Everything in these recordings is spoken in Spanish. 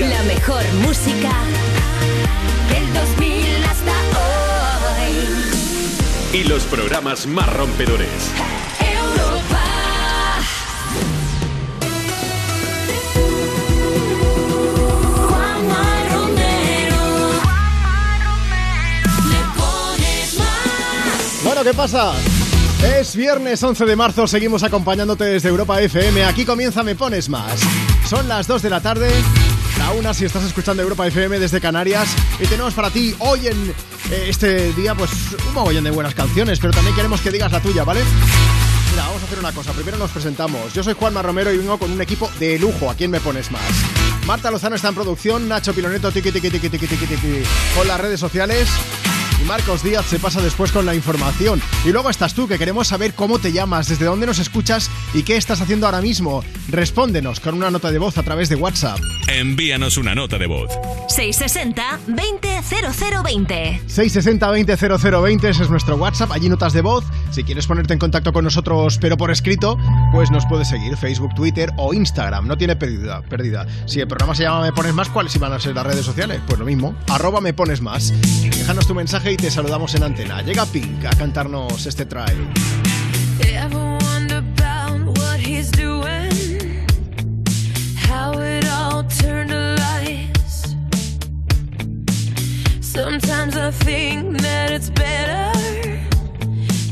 La mejor música del 2000 hasta hoy. Y los programas más rompedores. Europa. Juanma Romero. Le pones más. Bueno, ¿qué pasa? Es viernes 11 de marzo, seguimos acompañándote desde Europa FM. Aquí comienza Me Pones Más. Son las 2 de la tarde, la una si estás escuchando Europa FM desde Canarias. Y tenemos para ti hoy en eh, este día, pues un mogollón de buenas canciones, pero también queremos que digas la tuya, ¿vale? Mira, vamos a hacer una cosa. Primero nos presentamos. Yo soy Juanma Romero y vengo con un equipo de lujo. ¿A quién me pones más? Marta Lozano está en producción, Nacho Piloneto, tiqui, tiqui, tiqui, tiqui, tiqui, con las redes sociales. Y Marcos Díaz se pasa después con la información. Y luego estás tú, que queremos saber cómo te llamas, desde dónde nos escuchas y qué estás haciendo ahora mismo. Respóndenos con una nota de voz a través de WhatsApp. Envíanos una nota de voz. 660 20 0020. 660-200020, ese es nuestro WhatsApp, allí notas de voz. Si quieres ponerte en contacto con nosotros, pero por escrito, pues nos puedes seguir Facebook, Twitter o Instagram. No tiene pérdida. pérdida. Si el programa se llama Me Pones Más, ¿cuáles iban a ser las redes sociales? Pues lo mismo, arroba Me Pones Más. Déjanos tu mensaje y te saludamos en antena. Llega Pink a cantarnos este lies. Sometimes I think that it's better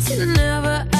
to never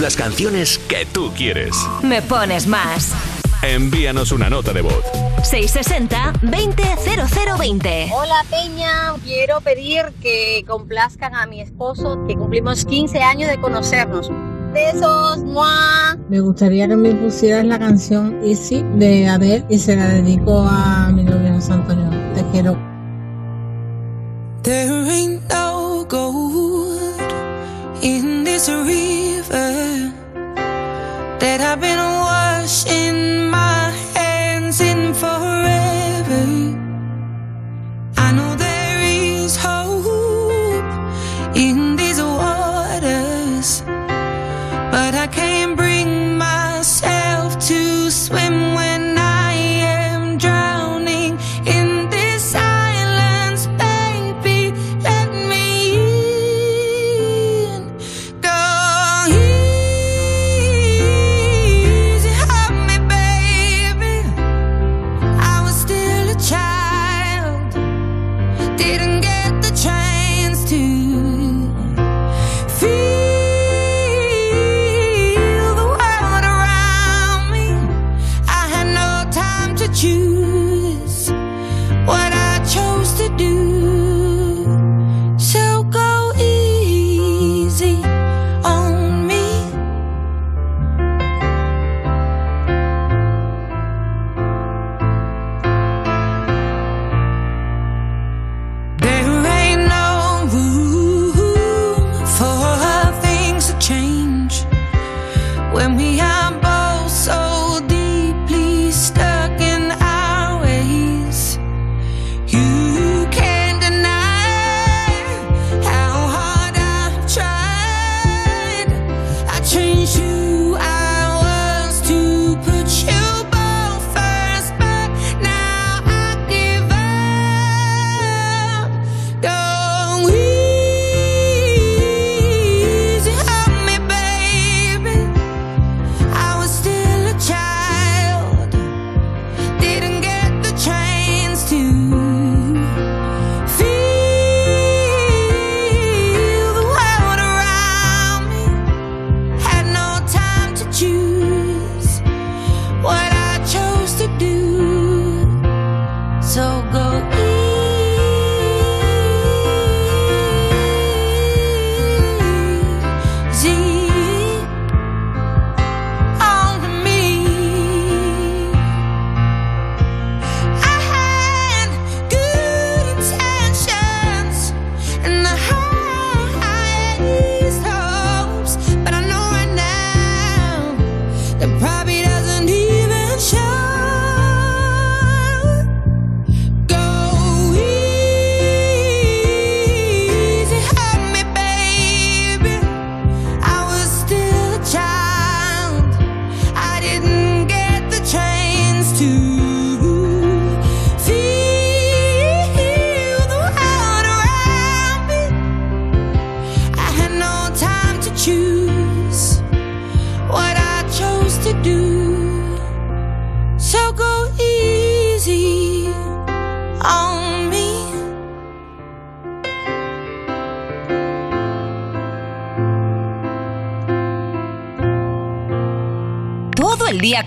las canciones que tú quieres. Me pones más. Envíanos una nota de voz. 660-200020. Hola Peña, quiero pedir que complazcan a mi esposo, que cumplimos 15 años de conocernos. Besos, ¡mua! Me gustaría que me pusieras la canción Easy de Adele y se la dedico a mi novio Antonio. Te quiero. There ain't gold in this. I've been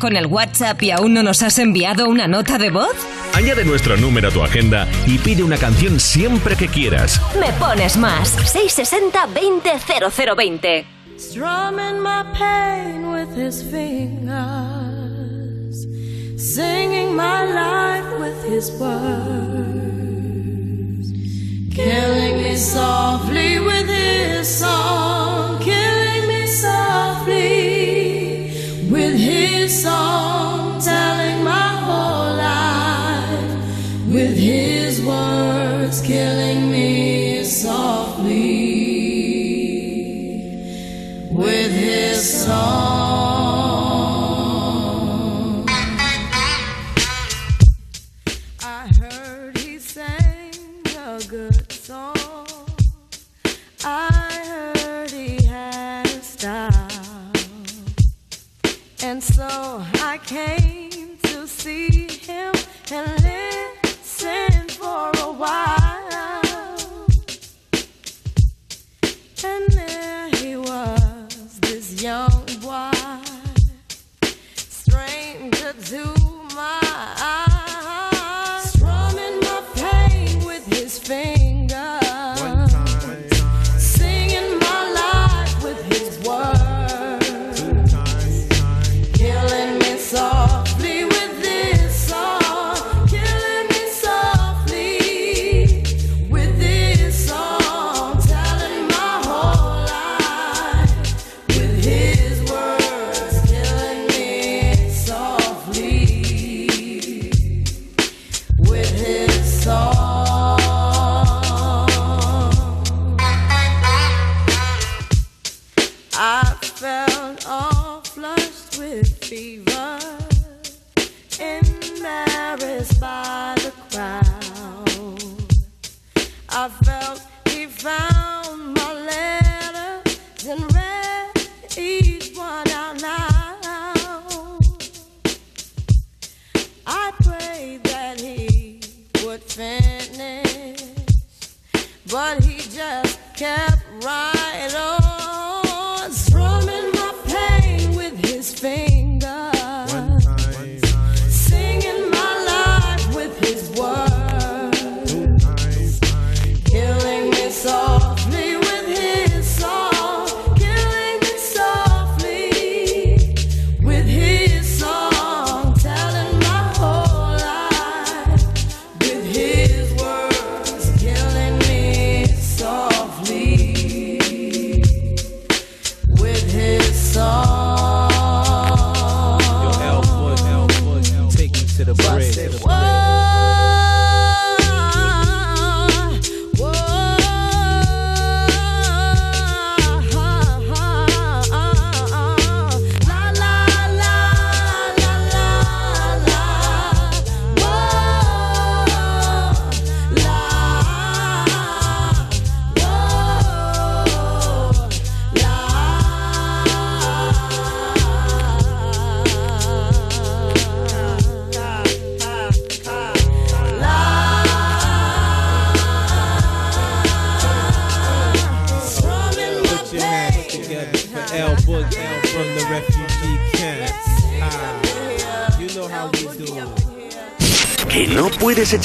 trabajo en el WhatsApp y aún no nos has enviado una nota de voz? Añade nuestro número a tu agenda y pide una canción siempre que quieras. Me pones más. 660 20 0020. Strumming my pain with his fingers. Singing my life with his words. Killing me softly with his song. No.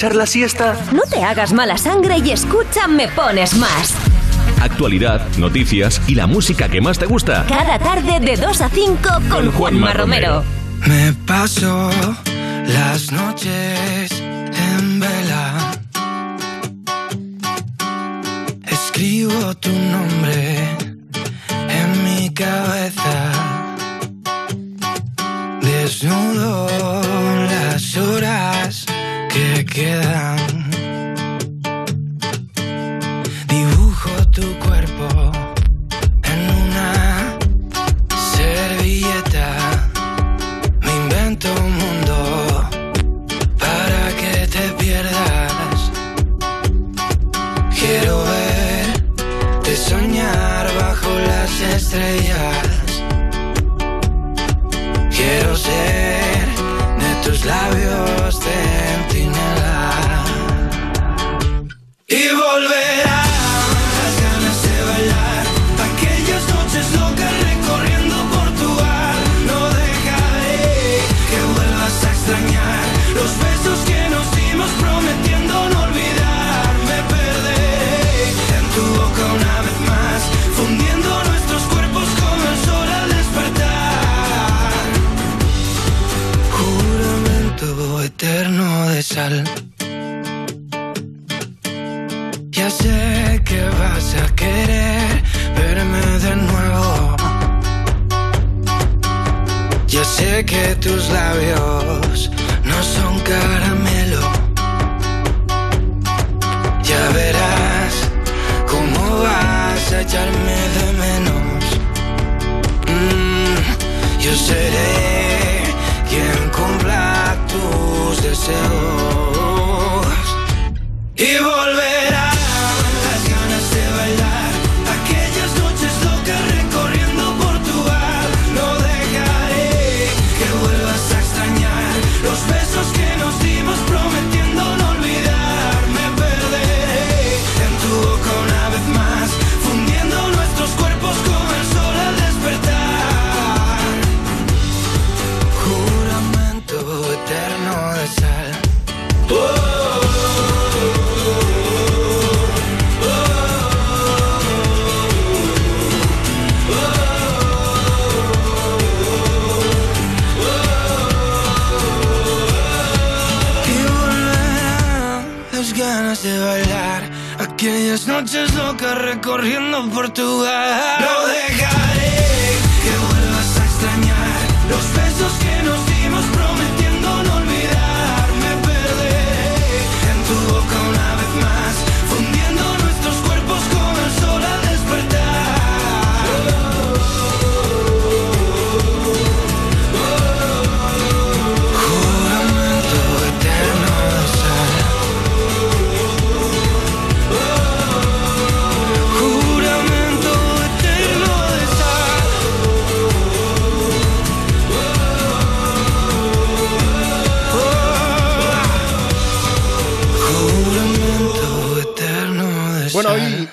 la siesta? No te hagas mala sangre y escucha Me Pones Más. Actualidad, noticias y la música que más te gusta. Cada tarde de 2 a 5 con, Juanma, Romero. Romero. Me paso las noches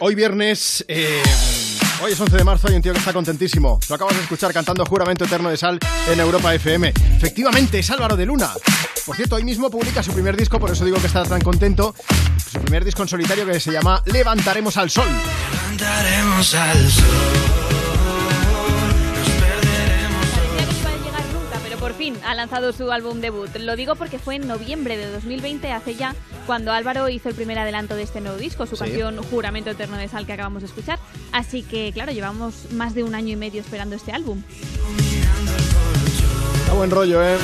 hoy viernes, eh, hoy es 11 de marzo, hay un tío que está contentísimo. Lo acabas de escuchar cantando Juramento Eterno de Sal en Europa FM. Efectivamente, es Álvaro de Luna. Por cierto, hoy mismo publica su primer disco, por eso digo que está tan contento. Su primer disco en solitario que se llama Levantaremos al Sol. Levantaremos al sol. Parecía que no iba a llegar nunca, pero por fin ha lanzado su álbum debut. Lo digo porque fue en noviembre de 2020, hace ya, cuando Álvaro hizo el primer adelanto de este nuevo disco, su Sí. canción Juramento Eterno de Sal que acabamos de escuchar. Así que, claro, llevamos más de un año y medio esperando este álbum. Está buen rollo, ¿eh?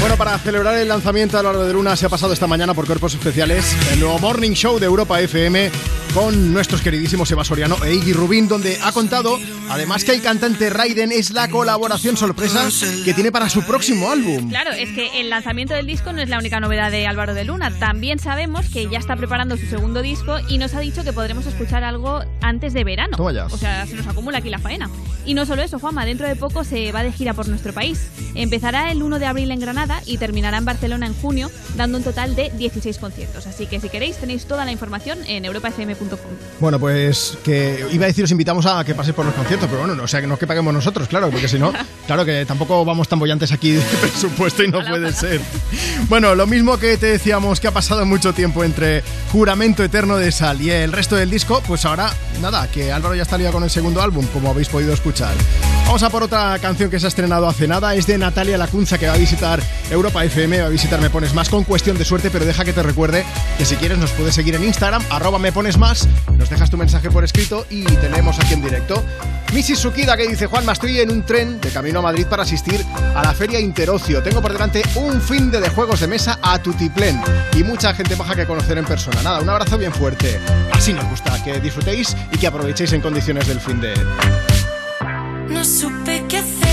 Bueno, para celebrar el lanzamiento de Álvaro de Luna se ha pasado esta mañana por Cuerpos Especiales el nuevo Morning Show de Europa FM con nuestros queridísimos Eva Soriano e Iggy Rubín, donde ha contado además que el cantante Raiden es la colaboración sorpresa que tiene para su próximo álbum. Claro, es que el lanzamiento del disco no es la única novedad de Álvaro de Luna. También sabemos que ya está preparando su segundo disco y nos ha dicho que podremos escuchar algo antes de verano. O sea, se nos acumula aquí la faena. Y no solo eso, Juanma, dentro de poco se va de gira por nuestro país. Empezará el 1 de abril en Granada y terminará en Barcelona en junio, dando un total de 16 conciertos. Así que si queréis tenéis toda la información en europafm.com. Bueno, pues que iba a decir os invitamos a que paséis por los conciertos, pero bueno, no, o sea, que no es que paguemos nosotros, claro, porque si no, claro que tampoco vamos tan bollantes aquí de presupuesto y no puede ser. Bueno, lo mismo que te decíamos que ha pasado mucho tiempo entre Juramento Eterno de Sal y el resto del disco, pues ahora, nada, que Álvaro ya está liado con el segundo álbum, como habéis podido escuchar. Vamos a por otra canción que se ha estrenado hace nada, es de Natalia Lacunza, que va a visitar Europa FM, va a visitar Me Pones Más con cuestión de suerte, pero deja que te recuerde que si quieres nos puedes seguir en Instagram, arroba Me Pones Más, nos dejas tu mensaje por escrito y te leemos aquí en directo. Missy Sukida que dice, Juanma, estoy en un tren de camino a Madrid para asistir a la Feria Interocio. Tengo por delante un fin de, de juegos de mesa a tutiplén y mucha gente baja que conocer en persona. Nada, un abrazo bien fuerte. Así nos gusta, que disfrutéis y que aprovechéis en condiciones del fin de... No supe qué hacer.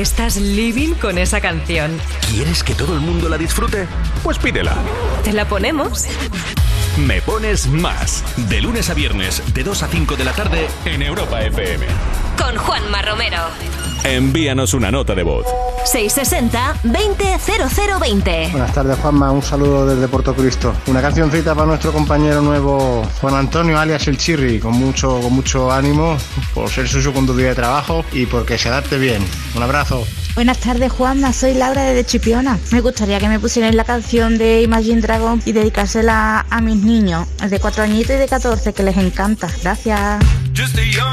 Estás living con esa canción. ¿Quieres que todo el mundo la disfrute? Pues pídela. ¿Te la ponemos? Me pones más. De lunes a viernes, de 2 a 5 de la tarde, en Europa FM. Con Juanma Romero. Envíanos una nota de voz. 660-200020. Buenas tardes, Juanma. Un saludo desde Puerto Cristo. Una cancioncita para nuestro compañero nuevo Juan Antonio, alias El Chirri, con mucho, con mucho ánimo por ser su segundo día de trabajo y porque se adapte bien. Un abrazo. Buenas tardes, Juanma. Soy Laura de Chipiona. Me gustaría que me pusieran la canción de Imagine Dragon y dedicársela a mis niños, de 4 añitos y de 14, que les encanta. Gracias. Just a young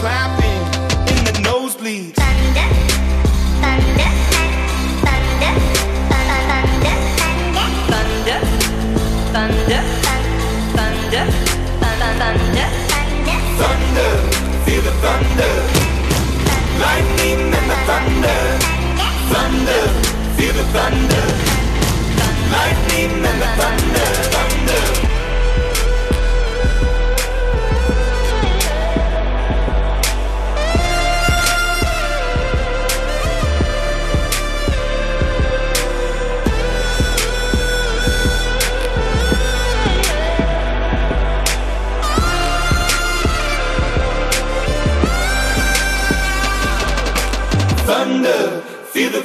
clapping in the nosebleeds. thunder, thunder, thunder, thunder, thunder, thunder, thunder, Thunder, thunder, feel the thunder. Lightning and the thunder. Thunder, feel the thunder. Lightning and the. Thunder.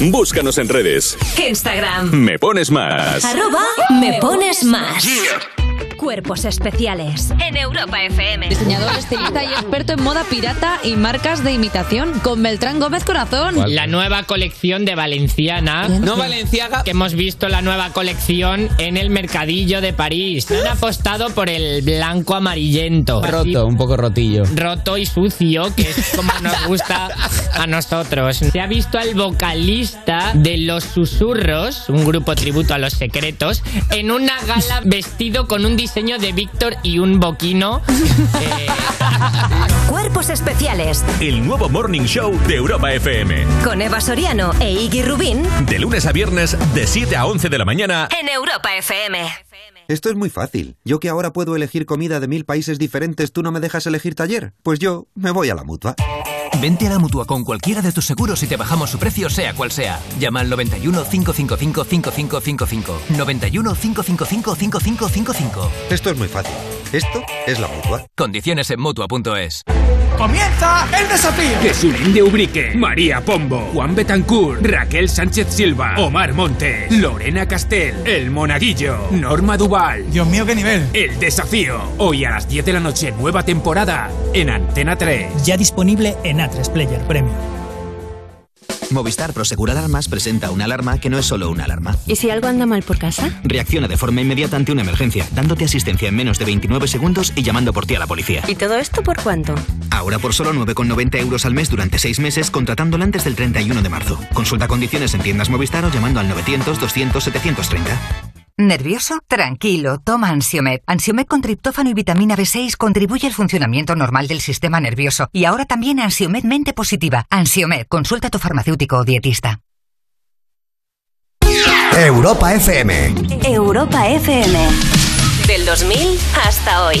Búscanos en redes. Instagram. Me pones más. Arroba me pones más. Cuerpos especiales. En Europa FM. Diseñador, estilista y experto en moda pirata y marcas de imitación. Con Beltrán Gómez Corazón. La nueva colección de Valenciana. No Valenciaga. Que hemos visto la nueva colección en el mercadillo de París. Han apostado por el blanco amarillento. Roto, un poco rotillo. Roto y sucio, que es como nos gusta a nosotros. Se ha visto al vocalista de Los Susurros, un grupo tributo a los secretos, en una gala vestido con un diseño de Víctor y un boquino. Eh, Cuerpos especiales. El nuevo Morning Show de Europa FM. Con Eva Soriano e Iggy Rubín. De lunes a viernes, de 7 a 11 de la mañana. En Europa FM. Esto es muy fácil. Yo que ahora puedo elegir comida de mil países diferentes, ¿tú no me dejas elegir taller? Pues yo me voy a la mutua. Vente a la mutua con cualquiera de tus seguros y te bajamos su precio, sea cual sea. Llama al 91 555 5555. 91 555 5555. Esto es muy fácil. Esto es la mutua. Condiciones en Mutua.es ¡Comienza el desafío! Jesulín de Ubrique, María Pombo, Juan Betancourt, Raquel Sánchez Silva, Omar Montes, Lorena Castel, El Monaguillo, Norma Duval. Dios mío, qué nivel. El desafío. Hoy a las 10 de la noche, nueva temporada en Antena 3. Ya disponible en A3 Player Premium. Movistar Prosegur Alarmas presenta una alarma que no es solo una alarma. ¿Y si algo anda mal por casa? Reacciona de forma inmediata ante una emergencia, dándote asistencia en menos de 29 segundos y llamando por ti a la policía. ¿Y todo esto por cuánto? Ahora por solo 9,90 euros al mes durante 6 meses, contratándola antes del 31 de marzo. Consulta condiciones en tiendas Movistar o llamando al 900 200 730. ¿Nervioso? Tranquilo, toma Ansiomed. Ansiomed con triptófano y vitamina B6 contribuye al funcionamiento normal del sistema nervioso. Y ahora también Ansiomed Mente Positiva. Ansiomed, consulta a tu farmacéutico o dietista. Europa FM. Europa FM. Del 2000 hasta hoy.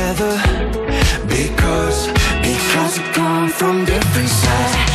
Together. Because, because we come from different sides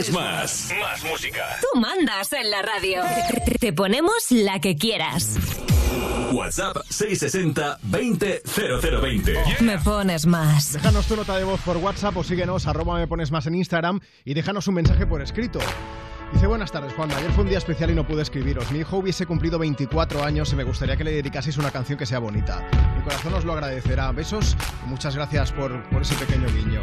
Pones más. Más música. Tú mandas en la radio. Te ponemos la que quieras. WhatsApp 660 20 0020. Me pones más. Déjanos tu nota de voz por WhatsApp o síguenos, arroba me pones más en Instagram y déjanos un mensaje por escrito. Dice, buenas tardes, Juan. Ayer fue un día especial y no pude escribiros. Mi hijo hubiese cumplido 24 años y me gustaría que le dedicaseis una canción que sea bonita. Mi corazón os lo agradecerá. Besos y muchas gracias por, por ese pequeño guiño.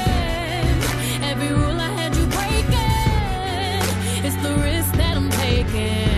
The risk that I'm taking.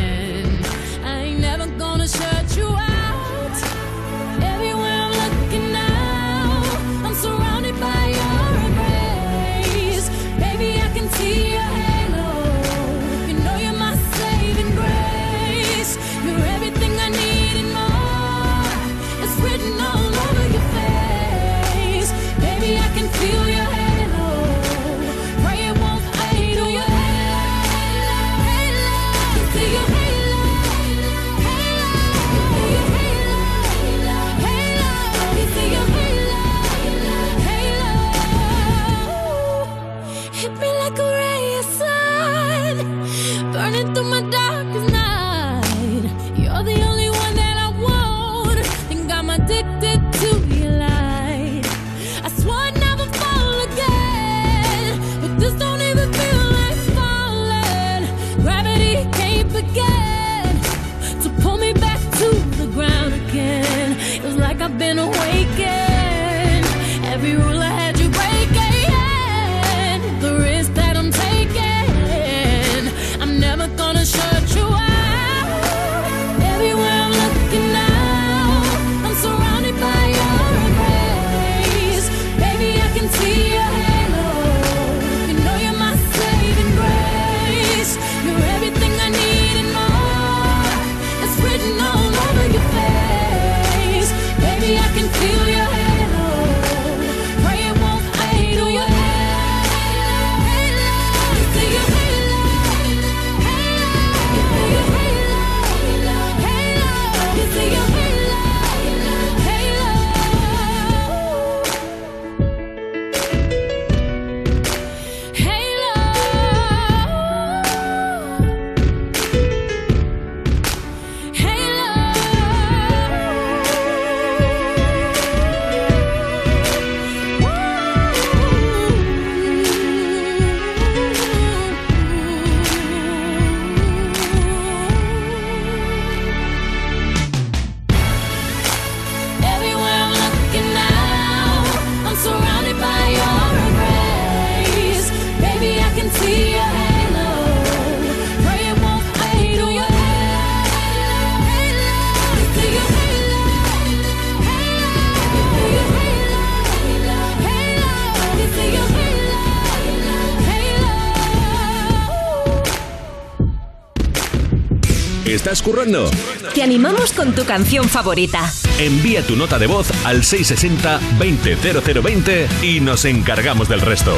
¿Estás currando? Te animamos con tu canción favorita. Envía tu nota de voz al 660-200020 y nos encargamos del resto.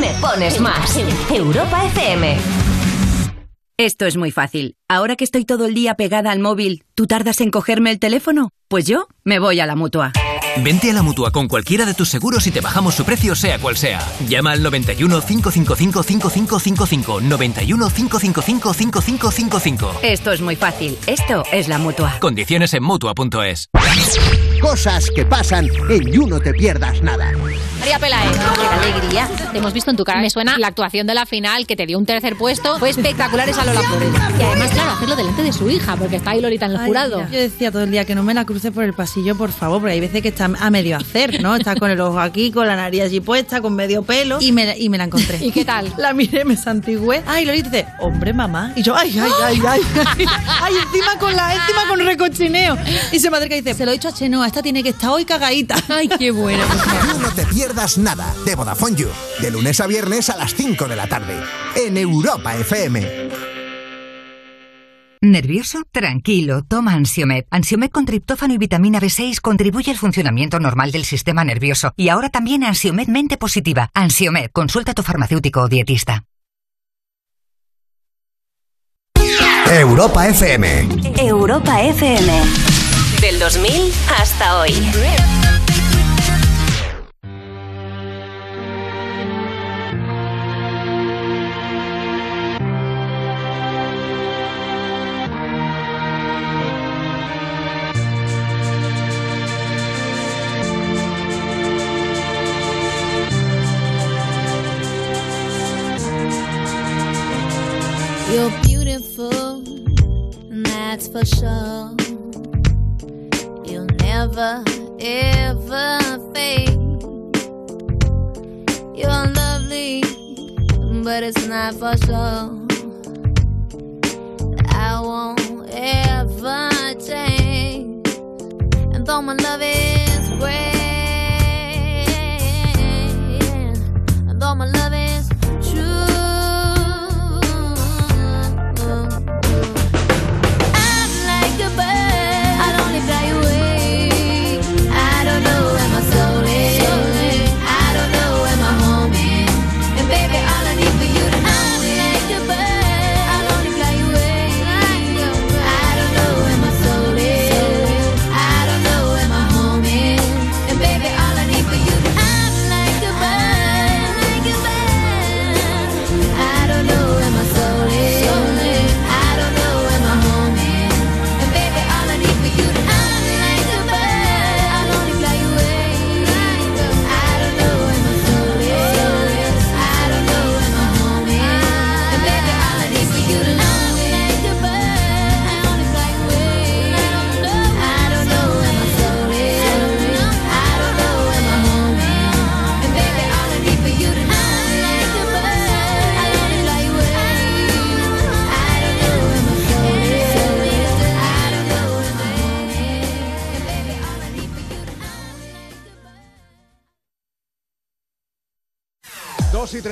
Me pones más. Europa FM. Esto es muy fácil. Ahora que estoy todo el día pegada al móvil, ¿tú tardas en cogerme el teléfono? Pues yo me voy a la mutua. Vente a la mutua con cualquiera de tus seguros y te bajamos su precio, sea cual sea. Llama al 91 555 5555. 91 555 5555. Esto es muy fácil. Esto es la mutua. Condiciones en mutua.es. Cosas que pasan en You No Te Pierdas Nada. María Pelae, qué alegría. Te hemos visto en tu cara. Me suena la actuación de la final que te dio un tercer puesto. Fue espectacular esa Lola Flores. Y además, claro, hacerlo delante de su hija, porque está ahí Lolita en el Ay, jurado. mira, Yo decía todo el día que no me la cruce por el pasillo, por favor, porque hay veces que está a medio hacer, ¿no? Está con el ojo aquí, con la nariz allí puesta, con medio pelo. Y me, la- y me la encontré. ¿Y qué tal? La miré, me santigüé. Ay, Lolita dice, hombre, mamá. Y yo, ay, ay, ay, ay. Ay, ay, encima con la, encima con recochineo. Y se me acerca y dice, se lo he dicho a Chenoa, esta tiene que estar hoy cagadita. Ay, qué buena. You No Te Pierdas Nada de Vodafone You. De lunes a viernes a las 5 de la tarde. En Europa FM. ¿Nervioso? Tranquilo, toma Ansiomed. Ansiomed con triptófano y vitamina B6 contribuye al funcionamiento normal del sistema nervioso. Y ahora también Ansiomed Mente Positiva. Ansiomed, consulta a tu farmacéutico o dietista. Europa FM. Europa FM. Del 2000 hasta hoy. It's for sure. I won't ever change. And though my love is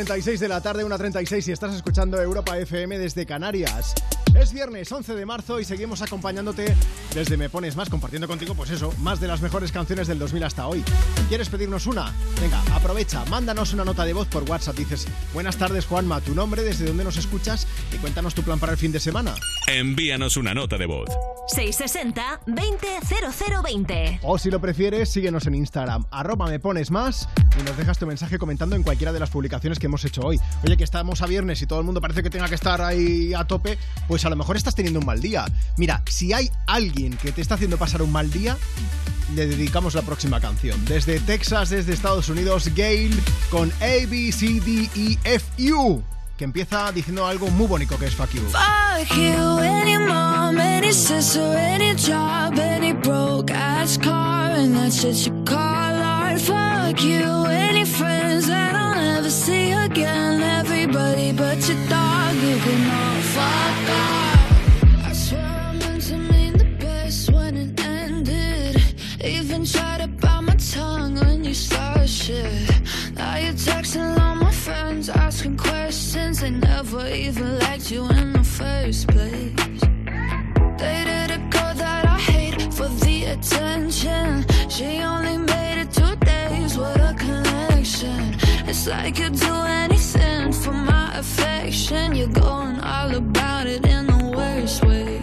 36 de la tarde, 1.36 y estás escuchando Europa FM desde Canarias. Es viernes 11 de marzo y seguimos acompañándote desde Me Pones Más, compartiendo contigo, pues eso, más de las mejores canciones del 2000 hasta hoy. ¿Quieres pedirnos una? Venga, aprovecha, mándanos una nota de voz por WhatsApp. Dices, buenas tardes Juanma, tu nombre, desde dónde nos escuchas y cuéntanos tu plan para el fin de semana. Envíanos una nota de voz. 660-200020. O si lo prefieres, síguenos en Instagram, arroba me pones más y nos dejas tu mensaje comentando en cualquiera de las publicaciones que hemos hecho hoy. Oye, que estamos a viernes y todo el mundo parece que tenga que estar ahí a tope, pues a lo mejor estás teniendo un mal día. Mira, si hay alguien que te está haciendo pasar un mal día, le dedicamos la próxima canción. Desde Texas, desde Estados Unidos, Gail con A, B, C, D, E, F, U. Que empieza diciendo algo muy bonito que es fuck you. Fuck you, any mom, any sister, any job, any broke ass car, and that's shit you call art. Fuck you, any friends that I'll never see again. Everybody but your dog, you can all fuck off. Even tried to bite my tongue when you started shit. Now you're texting all my friends, asking questions. They never even liked you in the first place. Dated a girl that I hate for the attention. She only made it two days with a connection. It's like you'd do anything for my affection. You're going all about it in the worst ways.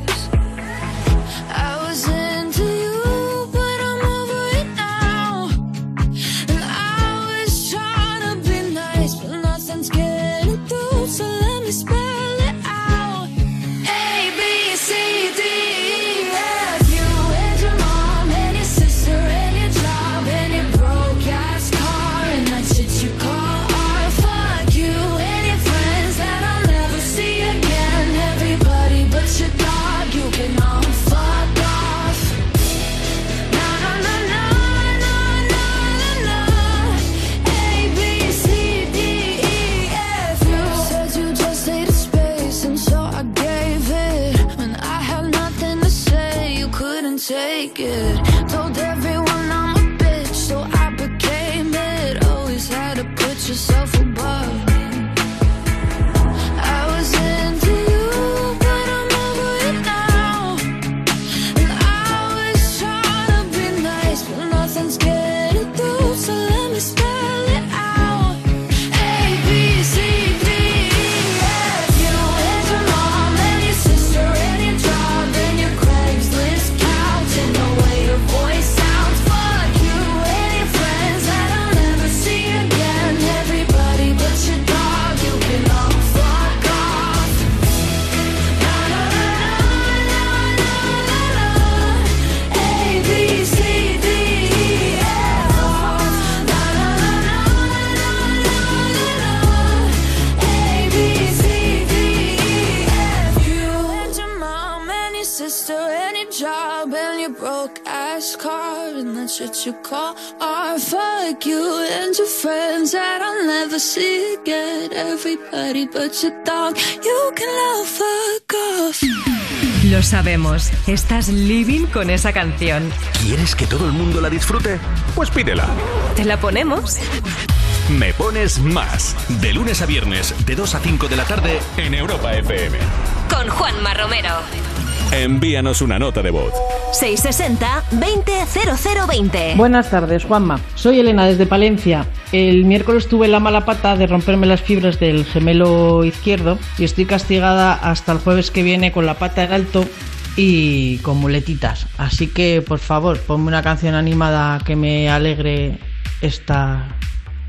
Sister your job and your broke ass car and that shit you call art. Fuck you and your friends that I'll never see again. Everybody but your dog, you can all fuck off. Lo sabemos, estás living con esa canción. ¿Quieres que todo el mundo la disfrute? Pues pídela. ¿Te la ponemos? Me pones más. De lunes a viernes, de 2 a 5 de la tarde, en Europa FM. Con Juanma Romero. Envíanos una nota de voz. 660-200020. Buenas tardes, Juanma. Soy Elena desde Palencia. El miércoles tuve la mala pata de romperme las fibras del gemelo izquierdo y estoy castigada hasta el jueves que viene con la pata en alto y con muletitas. Así que, por favor, ponme una canción animada que me alegre esta,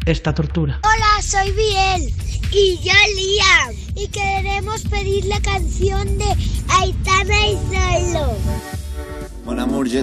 esta tortura. Hola, soy Biel y yo Liam y queremos pedir la canción de Aitana y Solo. Mon amour, je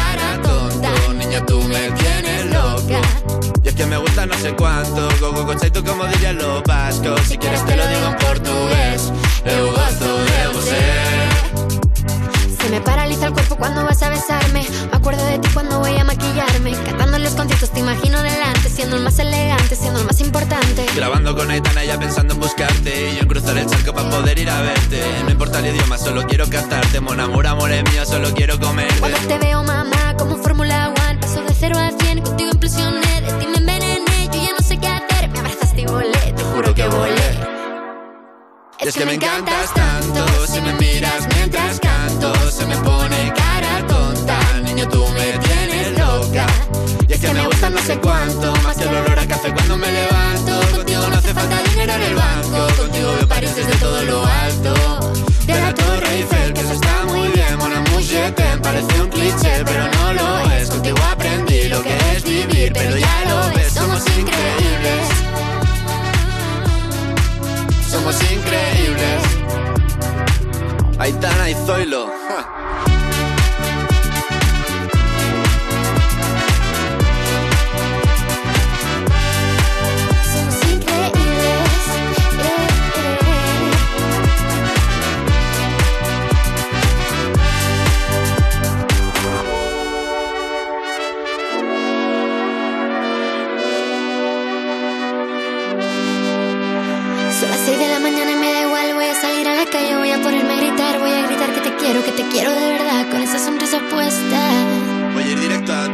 pelo vasco. Si quieres te lo digo en portugués. Eu gosto de você. Se me paraliza el cuerpo cuando vas a besarme. Me acuerdo de ti cuando voy a maquillarme. Cantando en los conciertos te imagino delante. Siendo el más elegante, siendo el más importante. Grabando con Aitana ya pensando en buscarte Y yo en cruzar el charco para poder ir a verte No importa el idioma, solo quiero cantarte Mon amor, amor es mío, solo quiero comerte Cuando te veo, mamá, como Fórmula One. Paso de cero a cien, contigo implosioné. De ti te que volé. Y es que me encantas tanto Si me miras mientras canto Se me pone cara tonta. Niño, tú me tienes loca. Y es que me gusta no sé cuánto. Más que el olor a café cuando me levanto. Contigo no hace falta dinero en el banco. Contigo veo París desde todo lo alto. De la Torre Eiffel, que eso está muy bien. Mon amour, je t'aime, parece un cliché Pero no lo es, contigo aprendí lo que es vivir Pero ya lo ves, somos increíbles somos increíbles. Aitana y Zoilo.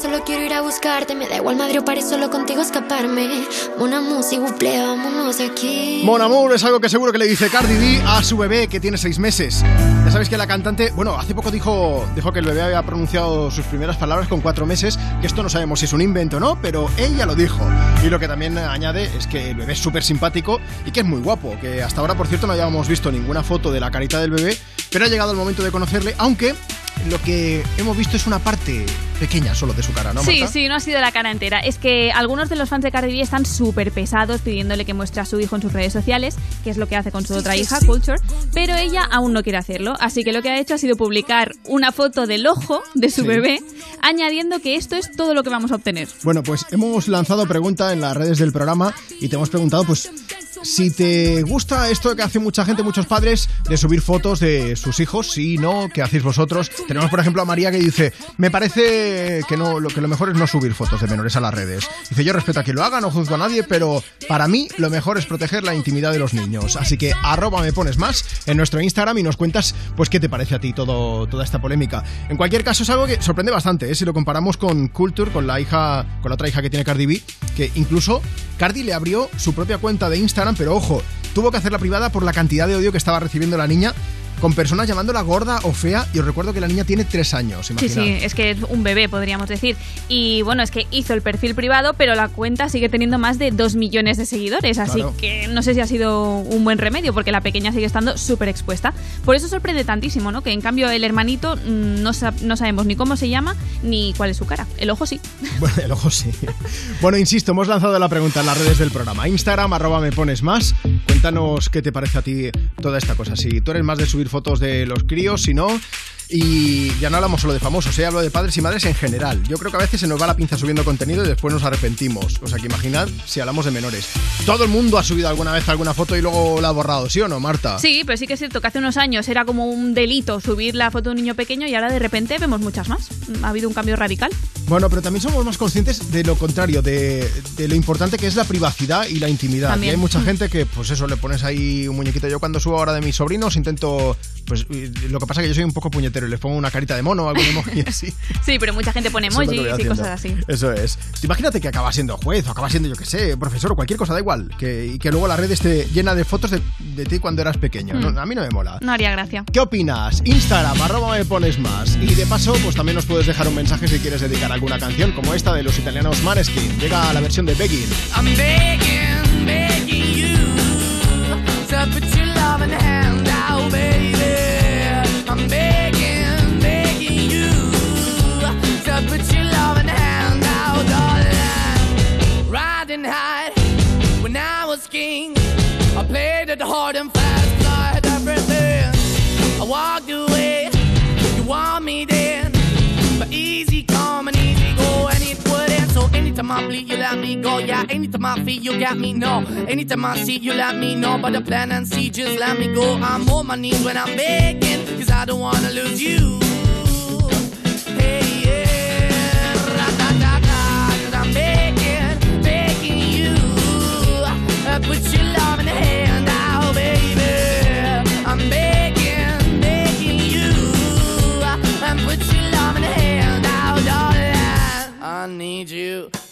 Solo quiero ir a buscarte. Me da igual Madrid o París, solo contigo escaparme. Una música, buple, vámonos de aquí. Mon Amour es algo que seguro que le dice Cardi B a su bebé que tiene seis meses. Ya sabéis que la cantante, bueno, hace poco dijo, dijo que el bebé había pronunciado sus primeras palabras con cuatro meses, que esto no sabemos si es un invento o no, pero ella lo dijo. Y lo que también añade es que el bebé es súper simpático y que es muy guapo, que hasta ahora, por cierto, no habíamos visto ninguna foto de la carita del bebé, pero ha llegado el momento de conocerle, aunque lo que hemos visto es una parte pequeña solo de su cara, ¿no? Sí, Marta? sí, no ha sido la cara entera. Es que algunos de los fans de Cardi B están súper pesados pidiéndole que muestre a su hijo en sus redes sociales, que es lo que hace con su otra hija, Culture, pero ella aún no quiere hacerlo. Así que lo que ha hecho ha sido publicar una foto del ojo de su Sí. bebé, añadiendo que esto es todo lo que vamos a obtener. Bueno, pues hemos lanzado pregunta en las redes del programa y te hemos preguntado, pues, si te gusta esto que hace mucha gente, muchos padres, de subir fotos de sus hijos, sí, no, ¿qué hacéis vosotros? Tenemos, por ejemplo, a María que dice, me parece que no, lo que lo mejor es no subir fotos de menores a las redes. Dice, yo respeto a quien lo haga, no juzgo a nadie, pero para mí lo mejor es proteger la intimidad de los niños. Así que arroba me pones más en nuestro Instagram y nos cuentas, pues, qué te parece a ti todo, toda esta polémica. En cualquier caso, es algo que sorprende bastante, ¿eh? si lo comparamos con Culture, con la hija, con la otra hija que tiene Cardi B, que incluso Cardi le abrió su propia cuenta de Instagram, pero ojo, tuvo que hacerla privada por la cantidad de odio que estaba recibiendo la niña con personas llamándola gorda o fea y os recuerdo que la niña tiene tres años, Sí, imaginad. sí, es que es un bebé, podríamos decir. Y bueno, es que hizo el perfil privado, pero la cuenta sigue teniendo más de 2 millones de seguidores. Así Claro. que no sé si ha sido un buen remedio, porque la pequeña sigue estando súper expuesta. Por eso sorprende tantísimo, ¿no? Que en cambio el hermanito mm, no, sa- no sabemos ni cómo se llama ni cuál es su cara. El ojo sí. Bueno, el ojo sí. Bueno, insisto, hemos lanzado la pregunta en las redes del programa. Instagram, arroba me pones más. Cuéntanos qué te parece a ti toda esta cosa. Si tú eres más de subir fotos de los críos, si no. Y ya no hablamos solo de famosos, ¿eh? hablo de padres y madres en general. Yo creo que a veces se nos va la pinza subiendo contenido y después nos arrepentimos. O sea que imaginad si hablamos de menores. Todo el mundo ha subido alguna vez alguna foto y luego la ha borrado, ¿sí o no, Marta? Sí, pero sí que es cierto que hace unos años era como un delito subir la foto de un niño pequeño y ahora de repente vemos muchas más. Ha habido un cambio radical. Bueno, pero también somos más conscientes de lo contrario, de, de lo importante que es la privacidad y la intimidad. También. Y hay mucha Mm. gente que, pues eso, le pones ahí un muñequito. Yo cuando subo ahora de mis sobrinos intento, pues lo que pasa es que yo soy un poco puñetero y les pongo una carita de mono o algún emoji así. Sí, pero mucha gente pone emojis y haciendo. cosas así. Eso es. Imagínate que acaba siendo juez o acaba siendo, yo qué sé, profesor o cualquier cosa, da igual. Que, y que luego la red esté llena de fotos de, de ti cuando eras pequeño. Mm. No, a mí no me mola. No haría gracia. ¿Qué opinas? Instagram, arroba me pones más. Y de paso, pues también nos puedes dejar un mensaje si quieres dedicar alguna canción como esta de los italianos Maneskin. Llega a la versión de Begging. I'm begging, you. I'm begging, you. Riding high when I was king, I played hard and. I bleed, you let me go. Yeah, anytime I feel, you got me, no. Anytime I see, you let me know. But the plan and see, just let me go. I'm on my knees when I'm begging, cause I don't wanna lose you. Hey, yeah, ra-da-da-da, 'cause I'm begging, begging you. Uh, Put your love in the hand now, baby. I'm begging. I need you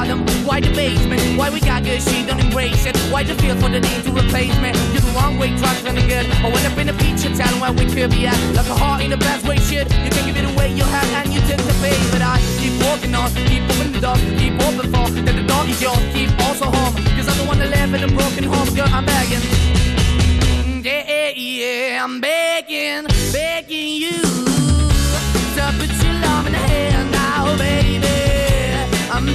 why the the basement, why we got good, she don't embrace it. Why the feel for the need to replace me? You're the wrong way, trying to good. I went up in a feature town where we could be at. Like a heart in the best way, shit. You can give it away, you have, and you tend to pay. But I keep walking on, keep moving the door, keep open for that the door is yours, keep also home. Cause I'm the one that live in a broken home, girl, I'm begging. Mm, yeah, yeah, I'm begging, begging you to put your love in the hand now, baby. I'm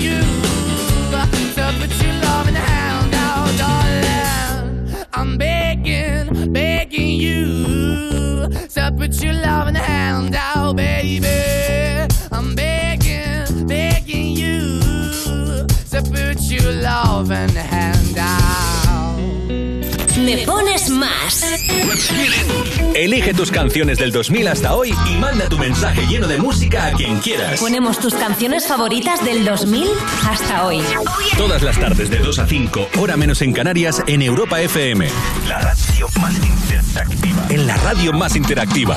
you. To put your loving hand out, darling. I'm begging, begging you. To put your loving hand out, baby. I'm Me pones más. Elige tus canciones del 2000 hasta hoy y manda tu mensaje lleno de música a quien quieras. Ponemos tus canciones favoritas del 2000 hasta hoy. Todas las tardes de 2 a 5, hora menos en Canarias, en Europa FM. La radio más interactiva. En la radio más interactiva.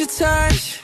your touch.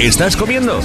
¿Estás comiendo?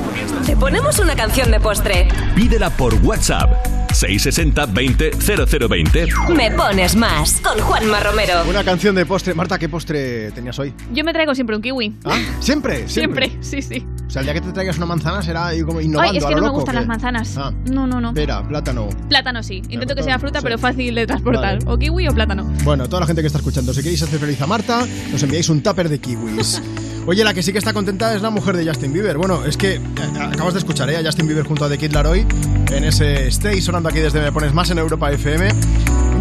Te ponemos una canción de postre. Pídela por WhatsApp. 660 20 0020. Me pones más con Juanma Romero. Una canción de postre. Marta, ¿qué postre tenías hoy? Yo me traigo siempre un kiwi. ¿Ah? ¿Siempre? Siempre, sí, sí. O sea, el día que te traigas una manzana será ahí como innovando Ay, es a que lo no me gustan ¿o las manzanas. Ah. No, no, no. Pera, plátano. Plátano sí. Intento que sea fruta, sí. pero fácil de transportar. Vale. O kiwi o plátano. Bueno, toda la gente que está escuchando, si queréis hacer feliz a Marta, nos enviáis un tupper de kiwis. Oye, la que sí que está contenta es la mujer de Justin Bieber. Bueno, es que eh, acabas de escuchar ¿eh? a Justin Bieber junto a The Kid Laroi en ese Stay sonando aquí desde Me Pones Más en Europa FM.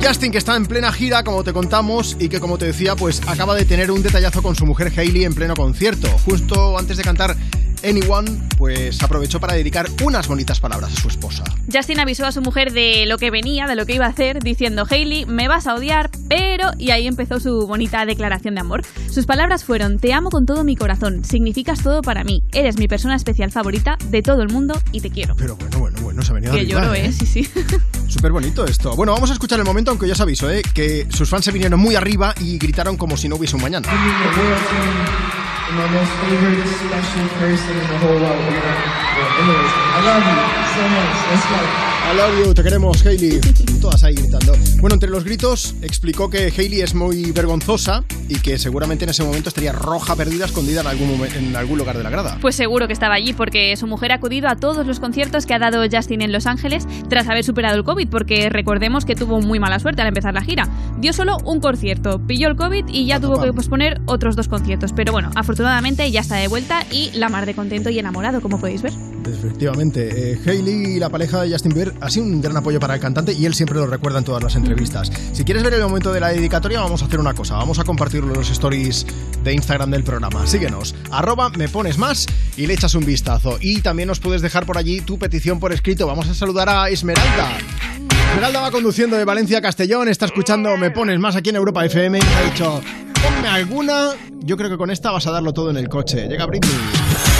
Justin que está en plena gira, como te contamos, y que como te decía, pues acaba de tener un detallazo con su mujer Hailey en pleno concierto. Justo antes de cantar Anyone, pues aprovechó para dedicar unas bonitas palabras a su esposa. Justin avisó a su mujer de lo que venía, de lo que iba a hacer, diciendo, Hailey, me vas a odiar, pero... Y ahí empezó su bonita declaración de amor. Sus palabras fueron, te amo con todo mi corazón, significas todo para mí, eres mi persona especial favorita de todo el mundo y te quiero. Pero bueno, bueno, bueno, se ha venido Que arriba, lloro, ¿eh? Sí, sí. Súper bonito esto. Bueno, vamos a escuchar el momento, aunque ya os aviso, ¿eh? que sus fans se vinieron muy arriba y gritaron como si no hubiese un mañana. My most favorite special person in the whole world. Anyways, I love you so much. Let's go. I love you, te queremos, Hailey. Todas ahí gritando. Bueno, entre los gritos explicó que Hailey es muy vergonzosa y que seguramente en ese momento estaría roja perdida escondida en algún, en algún lugar de la grada. Pues seguro que estaba allí porque su mujer ha acudido a todos los conciertos que ha dado Justin en Los Ángeles tras haber superado el COVID, porque recordemos que tuvo muy mala suerte al empezar la gira. Dio solo un concierto, pilló el COVID y ya tuvo que posponer otros dos conciertos. Pero bueno, afortunadamente ya está de vuelta y la mar de contento y enamorado, como podéis ver. Efectivamente, eh, Hailey y la pareja de Justin Bieber ha un gran apoyo para el cantante y él siempre lo recuerda en todas las entrevistas. Si quieres ver el momento de la dedicatoria, vamos a hacer una cosa. Vamos a compartir los stories de Instagram del programa. Síguenos, arroba me pones más y le echas un vistazo. Y también nos puedes dejar por allí tu petición por escrito. Vamos a saludar a Esmeralda. Esmeralda va conduciendo de Valencia a Castellón, está escuchando Me Pones Más aquí en Europa FM y ha dicho, ponme alguna, yo creo que con esta vas a darlo todo en el coche. Llega Britney.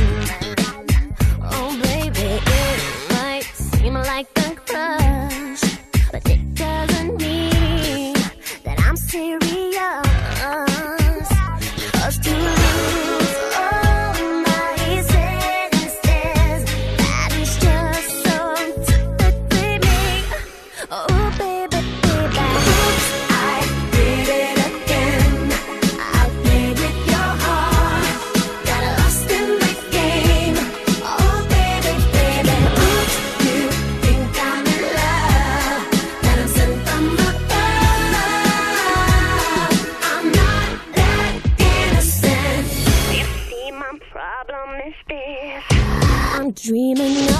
Dreaming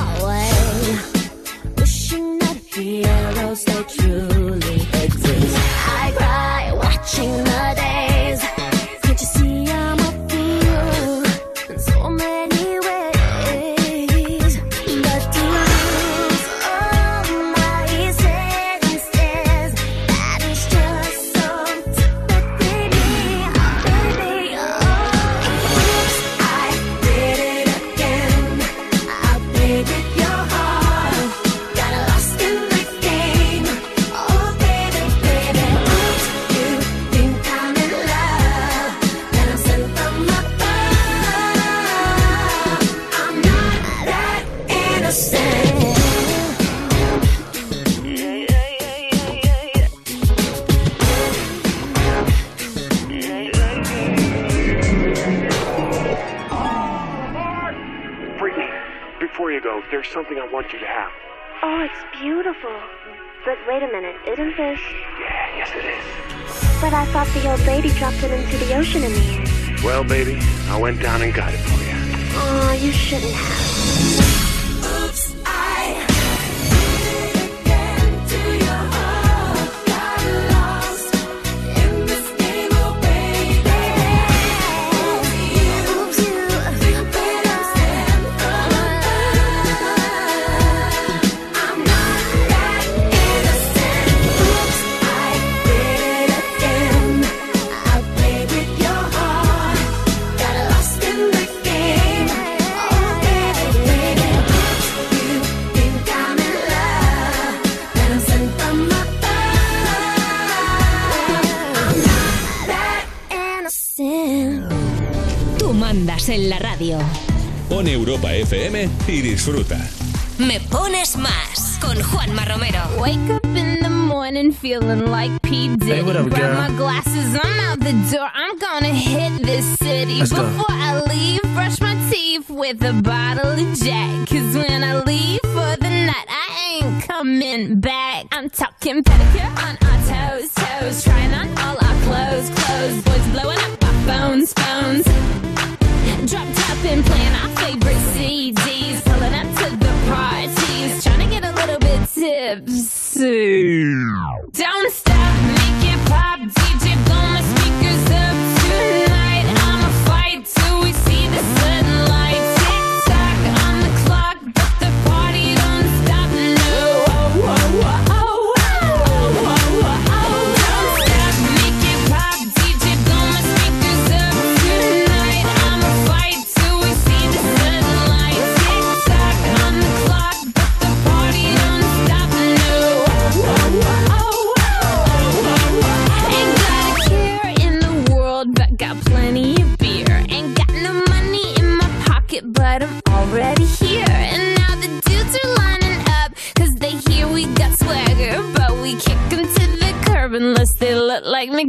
beautiful. But wait a minute, isn't this? Yeah, yes it is. But I thought the old lady dropped it into the ocean in the end. Well, baby, I went down and got it for you. Oh, you shouldn't have. Europa FM y disfruta. Me pones más con Juanma Romero. Wake up in the morning feeling like P. Diddy. Hey, what up, Grab girl? my glasses, I'm out the door. I'm gonna hit this city. Let's go. Before I leave, brush my teeth with a bottle of Jack. Cause when I leave for the night, I ain't coming back. I'm talking pedicure on our toes, toes. Trying zoo.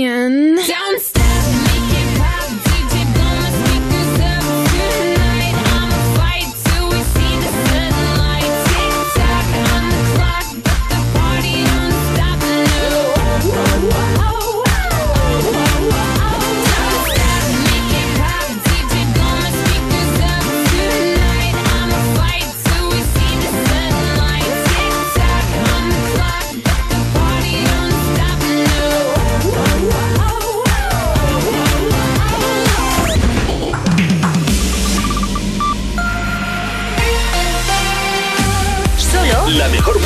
Walk in.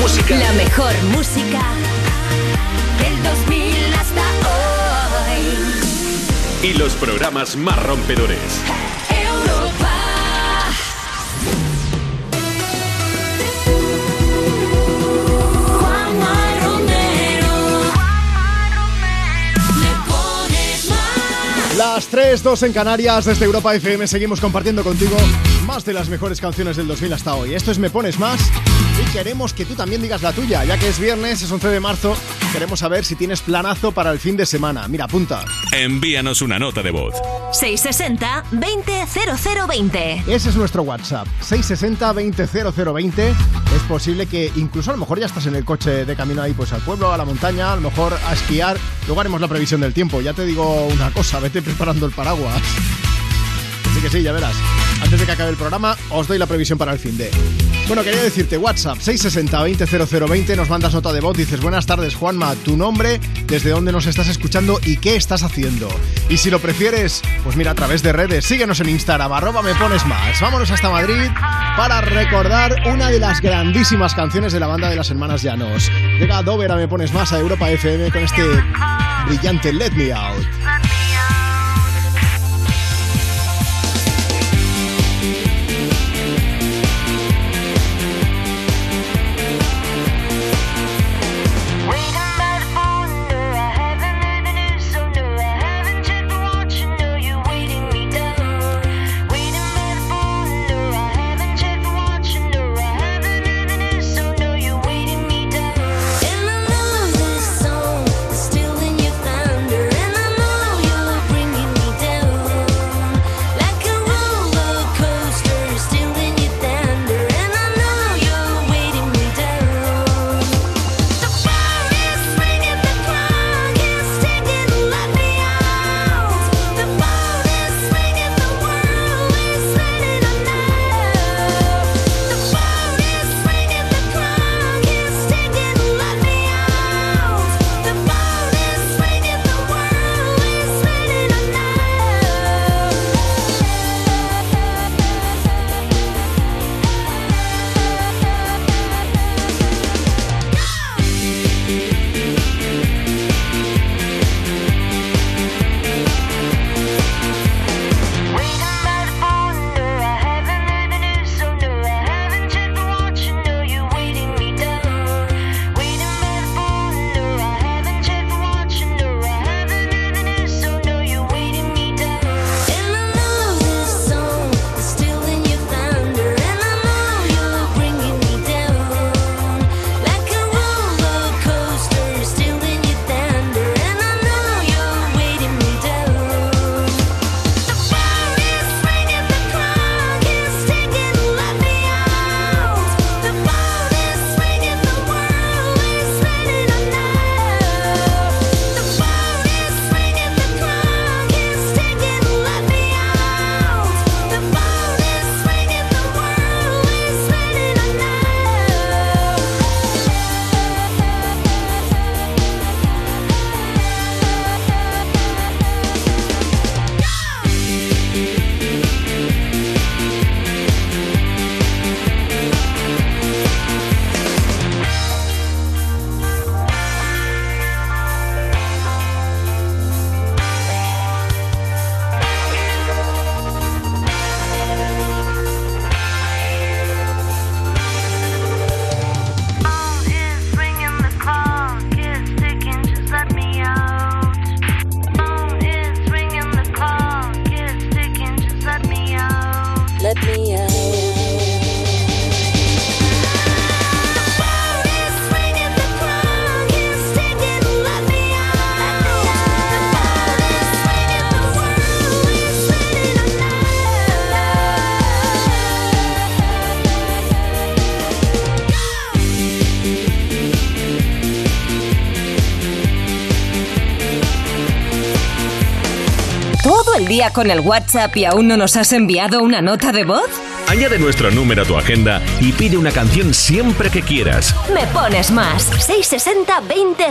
Música. la mejor música del 2000 hasta hoy. Y los programas más rompedores. Europa. Juanma Romero. Me pones más. Las 3, 2 en Canarias, desde Europa FM seguimos compartiendo contigo más de las mejores canciones del 2000 hasta hoy. Esto es Me Pones Más queremos que tú también digas la tuya, ya que es viernes, es 11 de marzo, queremos saber si tienes planazo para el fin de semana. Mira, apunta. Envíanos una nota de voz. 660 200020. Ese es nuestro WhatsApp, 660-200020. Es posible que incluso a lo mejor ya estás en el coche de camino ahí pues al pueblo, a la montaña, a lo mejor a esquiar. Luego haremos la previsión del tiempo. Ya te digo una cosa, vete preparando el paraguas. Así que sí, ya verás. Antes de que acabe el programa, os doy la previsión para el fin de. Bueno, quería decirte WhatsApp 660-200020, nos mandas nota de voz, dices buenas tardes Juanma, tu nombre, desde dónde nos estás escuchando y qué estás haciendo. Y si lo prefieres, pues mira a través de redes, síguenos en Instagram, arroba me pones más. Vámonos hasta Madrid para recordar una de las grandísimas canciones de la banda de las hermanas Llanos. Llega Dover a Me Pones Más a Europa FM con este brillante Let Me Out. Día con el WhatsApp y aún no nos has enviado una nota de voz? Añade nuestro número a tu agenda y pide una canción siempre que quieras. Me pones más. 660 20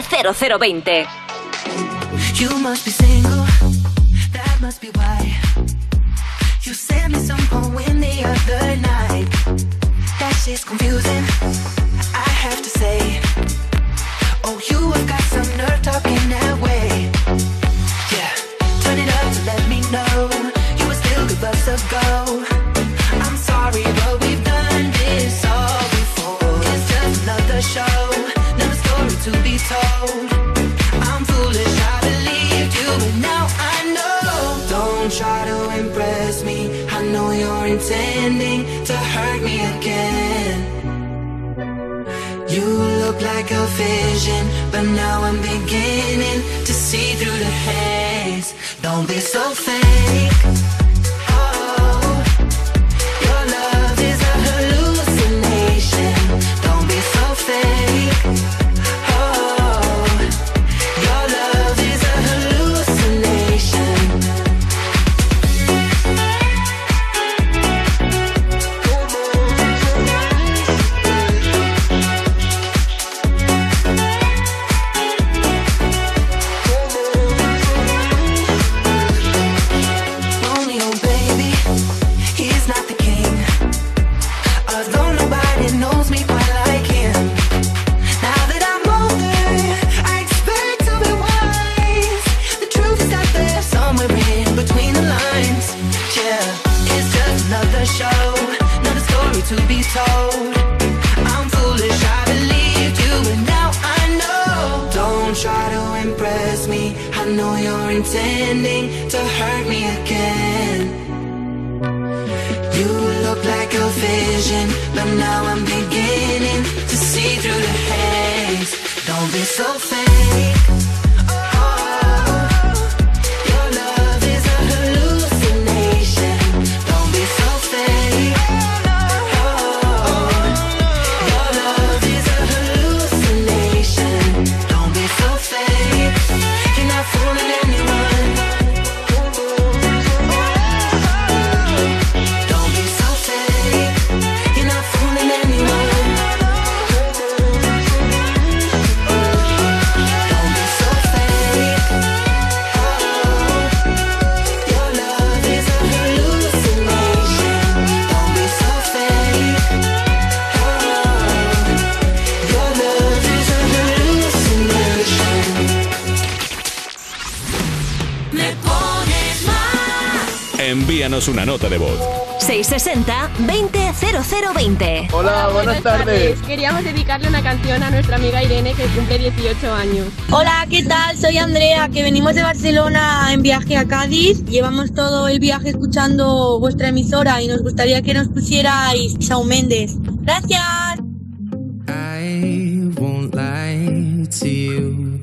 Envíanos una nota de voz. 660 20 0020. Hola, buenas tardes. Queríamos dedicarle una canción a nuestra amiga Irene que cumple 18 años. Hola, ¿qué tal? Soy Andrea, que venimos de Barcelona en viaje a Cádiz. Llevamos todo el viaje escuchando vuestra emisora y nos gustaría que nos pusierais Shawn Mendes. Gracias. I won't lie to you.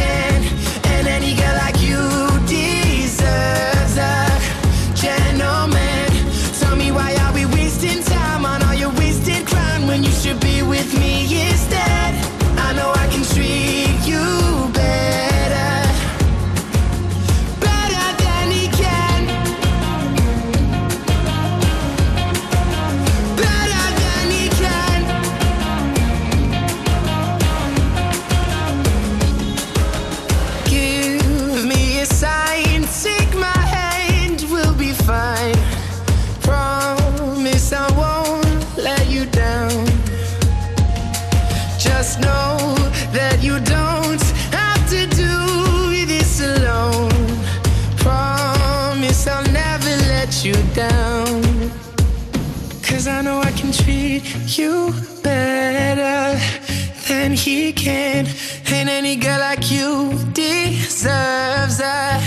can. And any girl like you deserves a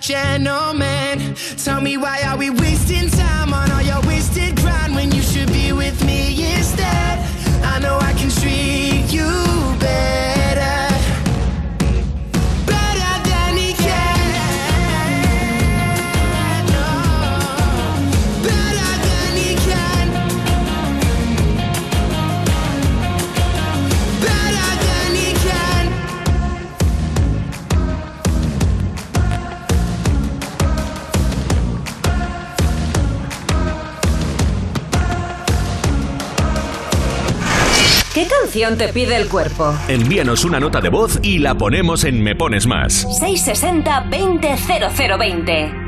gentleman. Tell me why are we wasting canción te pide el cuerpo? Envíanos una nota de voz y la ponemos en Me Pones Más. 660 200020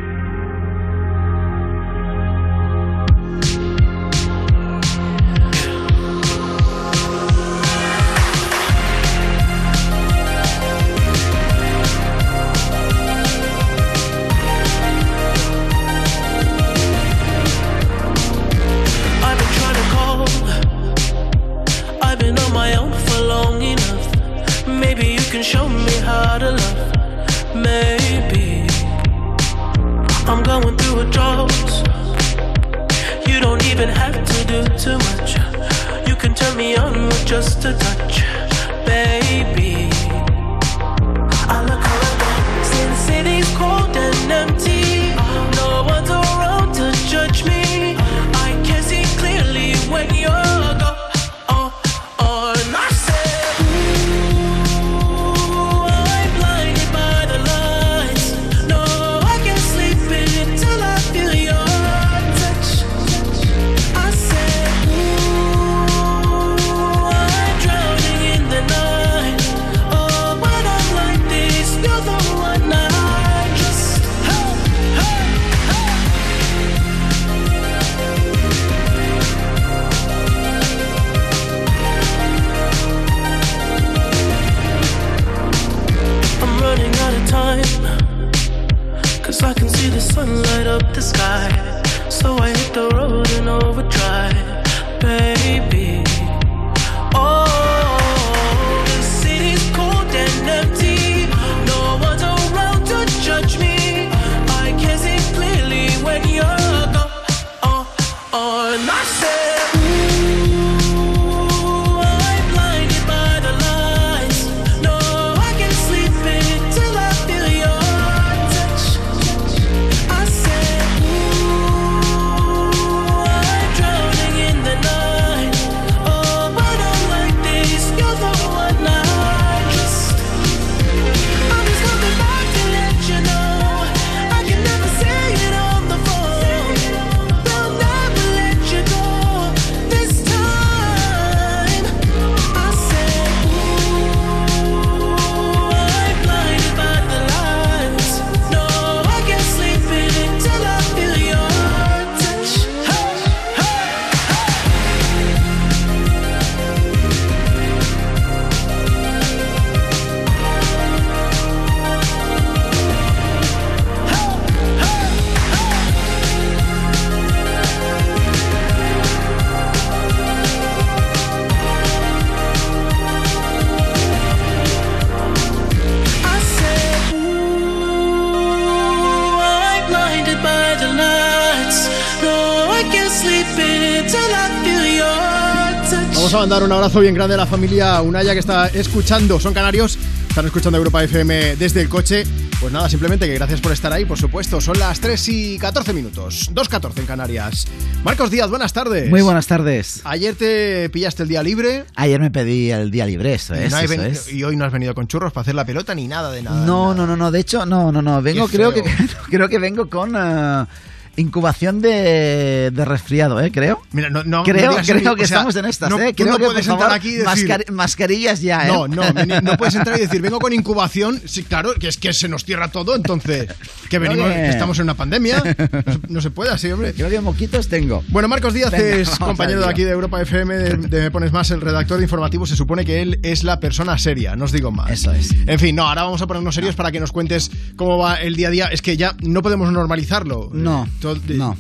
abrazo bien grande a la familia Unaya que está escuchando. Son canarios, están escuchando Europa FM desde el coche. Pues nada, simplemente que gracias por estar ahí, por supuesto. Son las 3 y 14 minutos. 2.14 en Canarias. Marcos Díaz, buenas tardes. Muy buenas tardes. Ayer te pillaste el día libre. Ayer me pedí el día libre, eso es. Y hoy no has venido con churros para hacer la pelota ni nada de nada. No, no, no, no. De hecho, no, no, no. Vengo, creo que, creo que vengo con. Ah, Incubación de, de resfriado, ¿eh? Creo. Mira, no, no, creo no creo que o sea, estamos en estas, no, ¿eh? Creo no que, puedes por entrar aquí y decir- mascar- mascarillas ya, ¿eh? No, no, no puedes entrar y decir, vengo con incubación. Sí, claro, que es que se nos cierra todo, entonces. Que venimos, que- estamos en una pandemia. No se, no se puede así, hombre. Creo que moquitos tengo. Bueno, Marcos Díaz Venga, es compañero de aquí de Europa FM, de, de Me Pones Más, el redactor de informativo. Se supone que él es la persona seria, no os digo más. Eso es. En fin, no, ahora vamos a ponernos serios para que nos cuentes cómo va el día a día. Es que ya no podemos normalizarlo. No, No.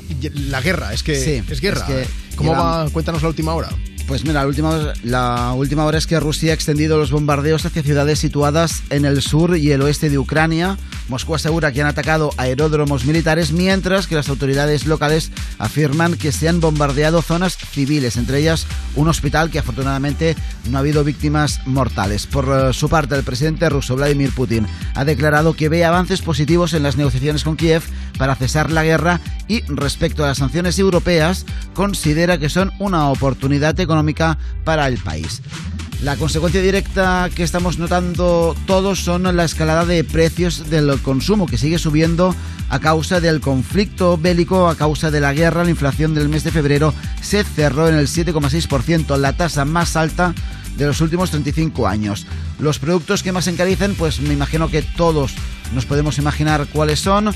La guerra, es que Sí, es guerra. es que ¿Cómo llevamos- va? Cuéntanos la última hora. Pues mira, la última, la última hora es que Rusia ha extendido los bombardeos hacia ciudades situadas en el sur y el oeste de Ucrania. Moscú asegura que han atacado aeródromos militares, mientras que las autoridades locales afirman que se han bombardeado zonas civiles, entre ellas un hospital que afortunadamente no ha habido víctimas mortales. Por eh, su parte, el presidente ruso Vladimir Putin ha declarado que ve avances positivos en las negociaciones con Kiev para cesar la guerra y respecto a las sanciones europeas considera que son una oportunidad económica para el país. La consecuencia directa que estamos notando todos son la escalada de precios del consumo que sigue subiendo a causa del conflicto bélico, a causa de la guerra. La inflación del mes de febrero se cerró en el 7,6%, la tasa más alta de los últimos 35 años. Los productos que más encarecen, pues me imagino que todos nos podemos imaginar cuáles son.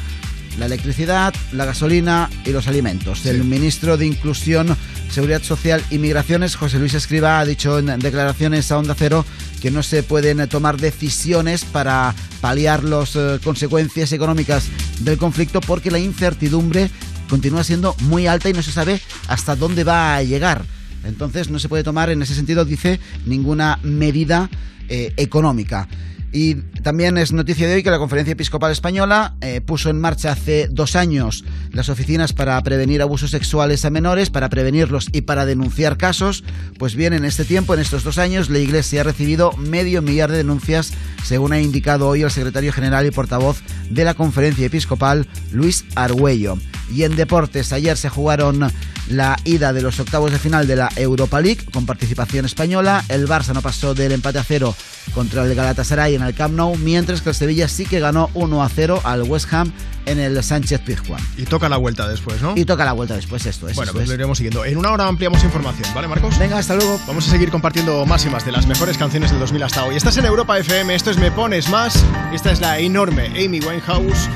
La electricidad, la gasolina y los alimentos. El ministro de Inclusión, Seguridad Social y Migraciones, José Luis Escriba, ha dicho en declaraciones a Onda Cero que no se pueden tomar decisiones para paliar las eh, consecuencias económicas del conflicto porque la incertidumbre continúa siendo muy alta y no se sabe hasta dónde va a llegar. Entonces no se puede tomar en ese sentido, dice, ninguna medida eh, económica. Y también es noticia de hoy que la Conferencia Episcopal Española eh, puso en marcha hace dos años las oficinas para prevenir abusos sexuales a menores, para prevenirlos y para denunciar casos. Pues bien, en este tiempo, en estos dos años, la Iglesia ha recibido medio millar de denuncias, según ha indicado hoy el secretario general y portavoz de la Conferencia Episcopal, Luis Argüello. Y en deportes, ayer se jugaron la ida de los octavos de final de la Europa League con participación española. El Barça no pasó del empate a cero contra el Galatasaray en el Camp Nou, mientras que el Sevilla sí que ganó 1 a 0 al West Ham en el Sánchez Pizjuán. Y toca la vuelta después, ¿no? Y toca la vuelta después, esto es. Bueno, pues es. lo iremos siguiendo. En una hora ampliamos información, ¿vale, Marcos? Venga, hasta luego. Vamos a seguir compartiendo más y más de las mejores canciones del 2000 hasta hoy. Estás en Europa FM, esto es Me Pones Más. Esta es la enorme Amy Winehouse,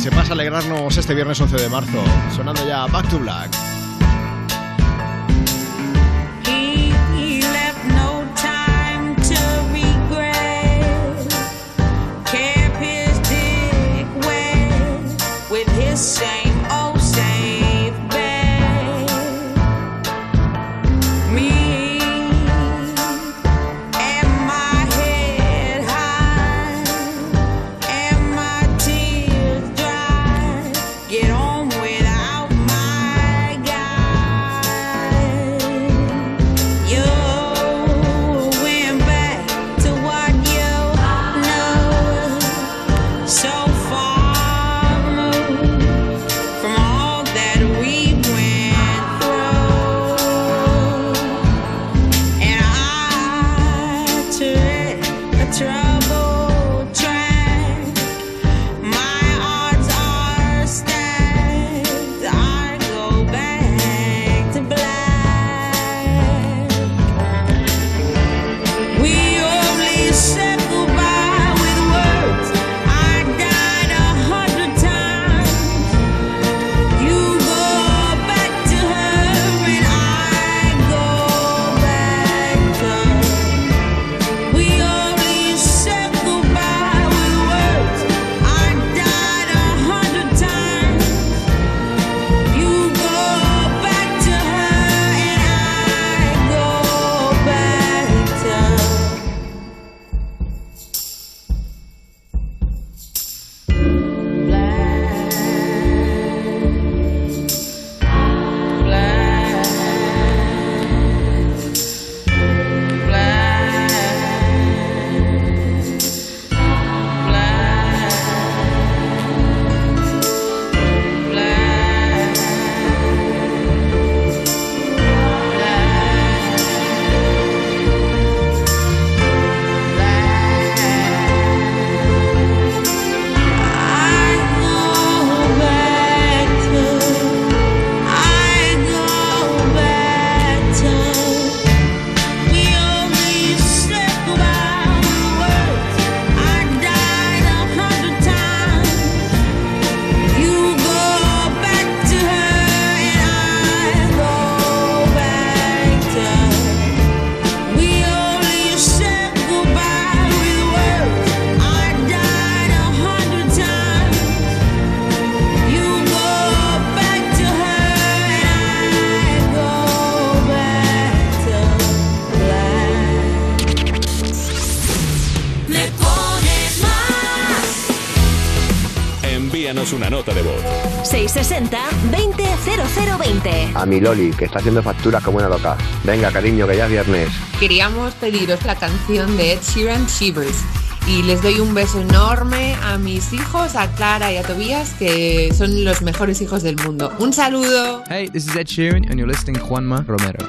se pasa a alegrarnos este viernes 11 de marzo, sonando ya Back to Black. A mi Loli, que está haciendo facturas como una loca. Venga, cariño, que ya es viernes. Queríamos pediros la canción de Ed Sheeran, Shivers. Y les doy un beso enorme a mis hijos, a Clara y a Tobías, que son los mejores hijos del mundo. Un saludo. Hey, this is Ed Sheeran, and you're listening to Juanma Romero.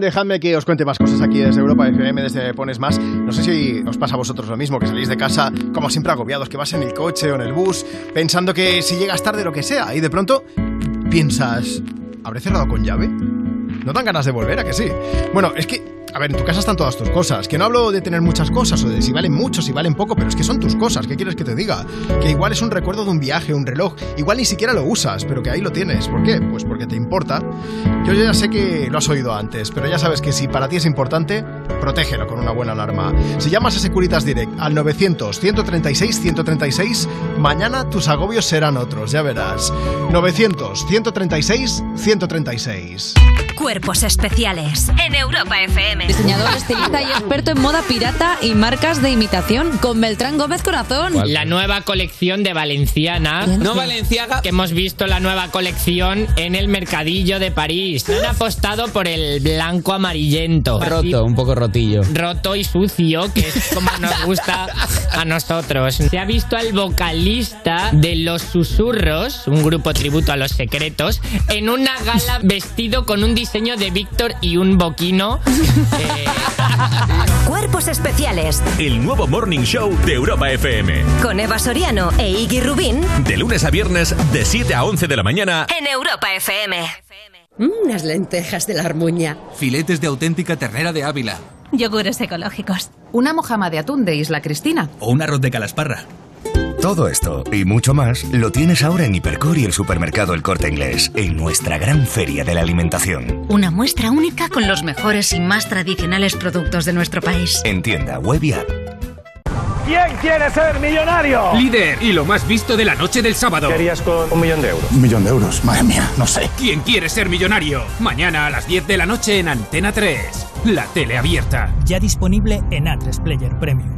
Dejadme que os cuente más cosas aquí desde Europa FM, desde Pones Más. No sé si os pasa a vosotros lo mismo, que salís de casa como siempre agobiados, que vas en el coche o en el bus, pensando que si llegas tarde lo que sea, y de pronto piensas, ¿habré cerrado con llave? ¿No dan ganas de volver, a que sí? Bueno, es que, a ver, en tu casa están todas tus cosas. Que no hablo de tener muchas cosas o de si valen mucho, si valen poco, pero es que son tus cosas. ¿Qué quieres que te diga? Que igual es un recuerdo de un viaje, un reloj. Igual ni siquiera lo usas, pero que ahí lo tienes. ¿Por qué? Pues porque te importa. Yo ya sé que lo has oído antes, pero ya sabes que si para ti es importante, protégelo con una buena alarma. Si llamas a Securitas Direct al 900-136-136, mañana tus agobios serán otros, ya verás. 900-136-136. Cuerpos especiales en Europa FM. Diseñador, estilista y experto en moda pirata y marcas de imitación con Beltrán Gómez Corazón. La nueva colección de Valenciana. No Valenciaga. Que hemos visto la nueva colección en el mercadillo de París. Han apostado por el blanco amarillento. Roto, un poco rotillo. Roto y sucio, que es como nos gusta a nosotros. Se ha visto al vocalista de Los Susurros, un grupo tributo a los secretos, en una gala vestido con un diseño de Víctor y un boquino Cuerpos especiales El nuevo Morning Show de Europa FM. con Eva Soriano e Iggy Rubín De lunes a viernes, de 7 a 11 de la mañana. en Europa FM. Unas lentejas de la armuña. Filetes de auténtica ternera de Ávila. Yogures ecológicos. Una mojama de atún de Isla Cristina. O un arroz de calasparra. Todo esto y mucho más lo tienes ahora en Hipercor y el supermercado El Corte Inglés, en nuestra gran feria de la alimentación. Una muestra única con los mejores y más tradicionales productos de nuestro país. En tienda, web y app. ¿Quién quiere ser millonario? Líder y lo más visto de la noche del sábado. ¿Qué harías con un millón de euros? Un millón de euros, madre mía, no sé. ¿Quién quiere ser millonario? Mañana a las 10 de la noche en Antena 3. La tele abierta. Ya disponible en A3 Player Premium.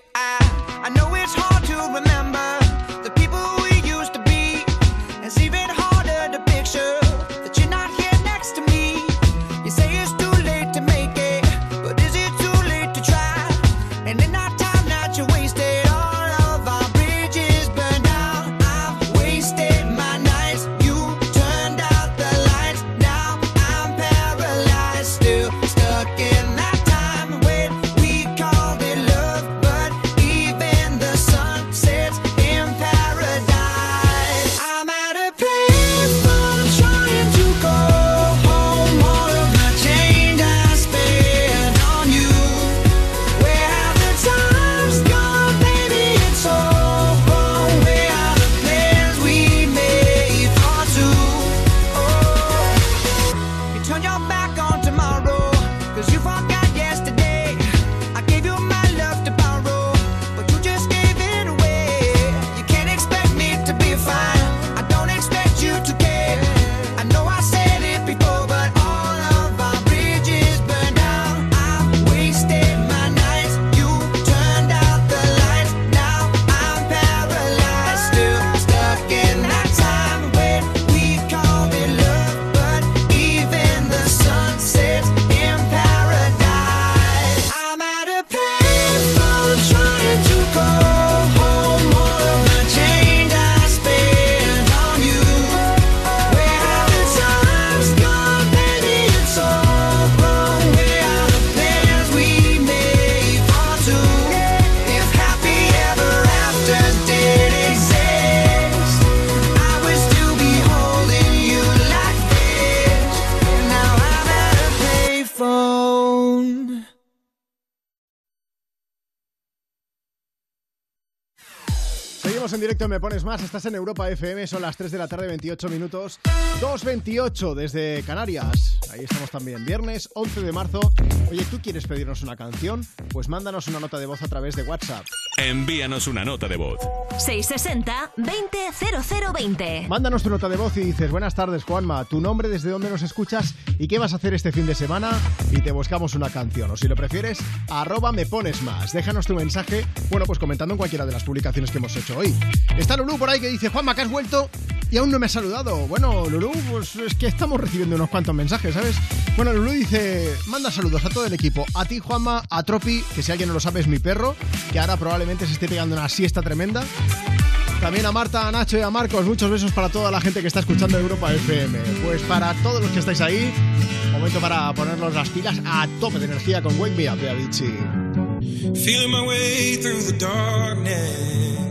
en directo, me pones más. Estás en Europa FM, son las 3 de la tarde, 28 minutos. 2.28 desde Canarias. Ahí estamos también. Viernes 11 de marzo. Oye, ¿tú quieres pedirnos una canción? Pues mándanos una nota de voz a través de WhatsApp. Envíanos una nota de voz. 660-200020. Mándanos tu nota de voz y dices, buenas tardes Juanma, tu nombre, desde dónde nos escuchas y qué vas a hacer este fin de semana y te buscamos una canción. O si lo prefieres, arroba me pones más. Déjanos tu mensaje, bueno, pues comentando en cualquiera de las publicaciones que hemos hecho hoy. Está Lulú por ahí que dice, Juanma, que has vuelto y aún no me has saludado. Bueno, Lulú, pues es que estamos recibiendo unos cuantos mensajes, ¿sabes? Bueno, Lulú dice, manda saludos a todo el equipo, a ti Juanma, a Tropi, que si alguien no lo sabe es mi perro, que ahora probablemente se esté pegando una siesta tremenda. También a Marta, a Nacho y a Marcos, muchos besos para toda la gente que está escuchando Europa FM. Pues para todos los que estáis ahí, momento para ponernos las pilas a tope de energía con Wake Me Up de Avicii. Feeling my way through the darkness,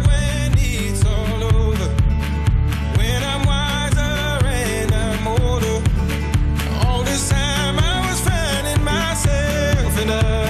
love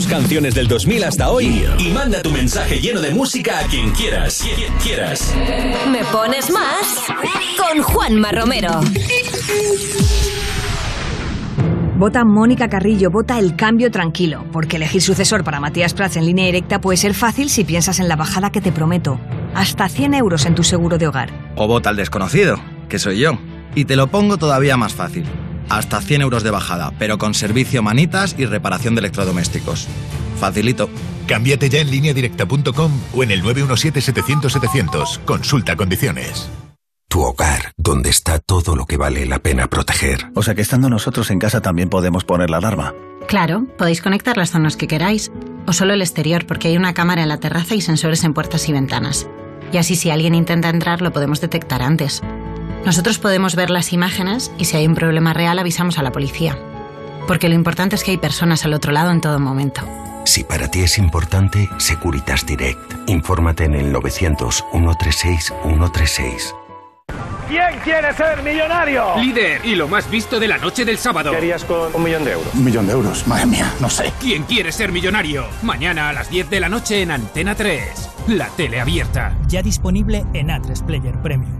tus canciones del 2000 hasta hoy y manda tu mensaje lleno de música a quien quieras. Quien quieras. Me pones más con Juanma Romero. Vota Mónica Carrillo, vota el cambio tranquilo, porque elegir sucesor para Matías Prats en línea directa puede ser fácil si piensas en la bajada que te prometo. Hasta 100 euros en tu seguro de hogar. O vota al desconocido, que soy yo. Y te lo pongo todavía más fácil. Hasta 100 euros de bajada, pero con servicio manitas y reparación de electrodomésticos. Facilito. Cámbiate ya en lineadirecta.com o en el 917-700-700. Consulta condiciones. Tu hogar, donde está todo lo que vale la pena proteger. O sea que estando nosotros en casa también podemos poner la alarma. Claro, podéis conectar las zonas que queráis, o solo el exterior, porque hay una cámara en la terraza y sensores en puertas y ventanas. Y así si alguien intenta entrar lo podemos detectar antes. Nosotros podemos ver las imágenes y si hay un problema real avisamos a la policía. Porque lo importante es que hay personas al otro lado en todo momento. Si para ti es importante, Securitas Direct. Infórmate en el 900-136-136. ¿Quién quiere ser millonario? Líder y lo más visto de la noche del sábado. ¿Qué harías con un millón de euros? Un millón de euros, madre mía, no sé. ¿Quién quiere ser millonario? Mañana a las 10 de la noche en Antena 3. La tele abierta. Ya disponible en A3 Player Premium.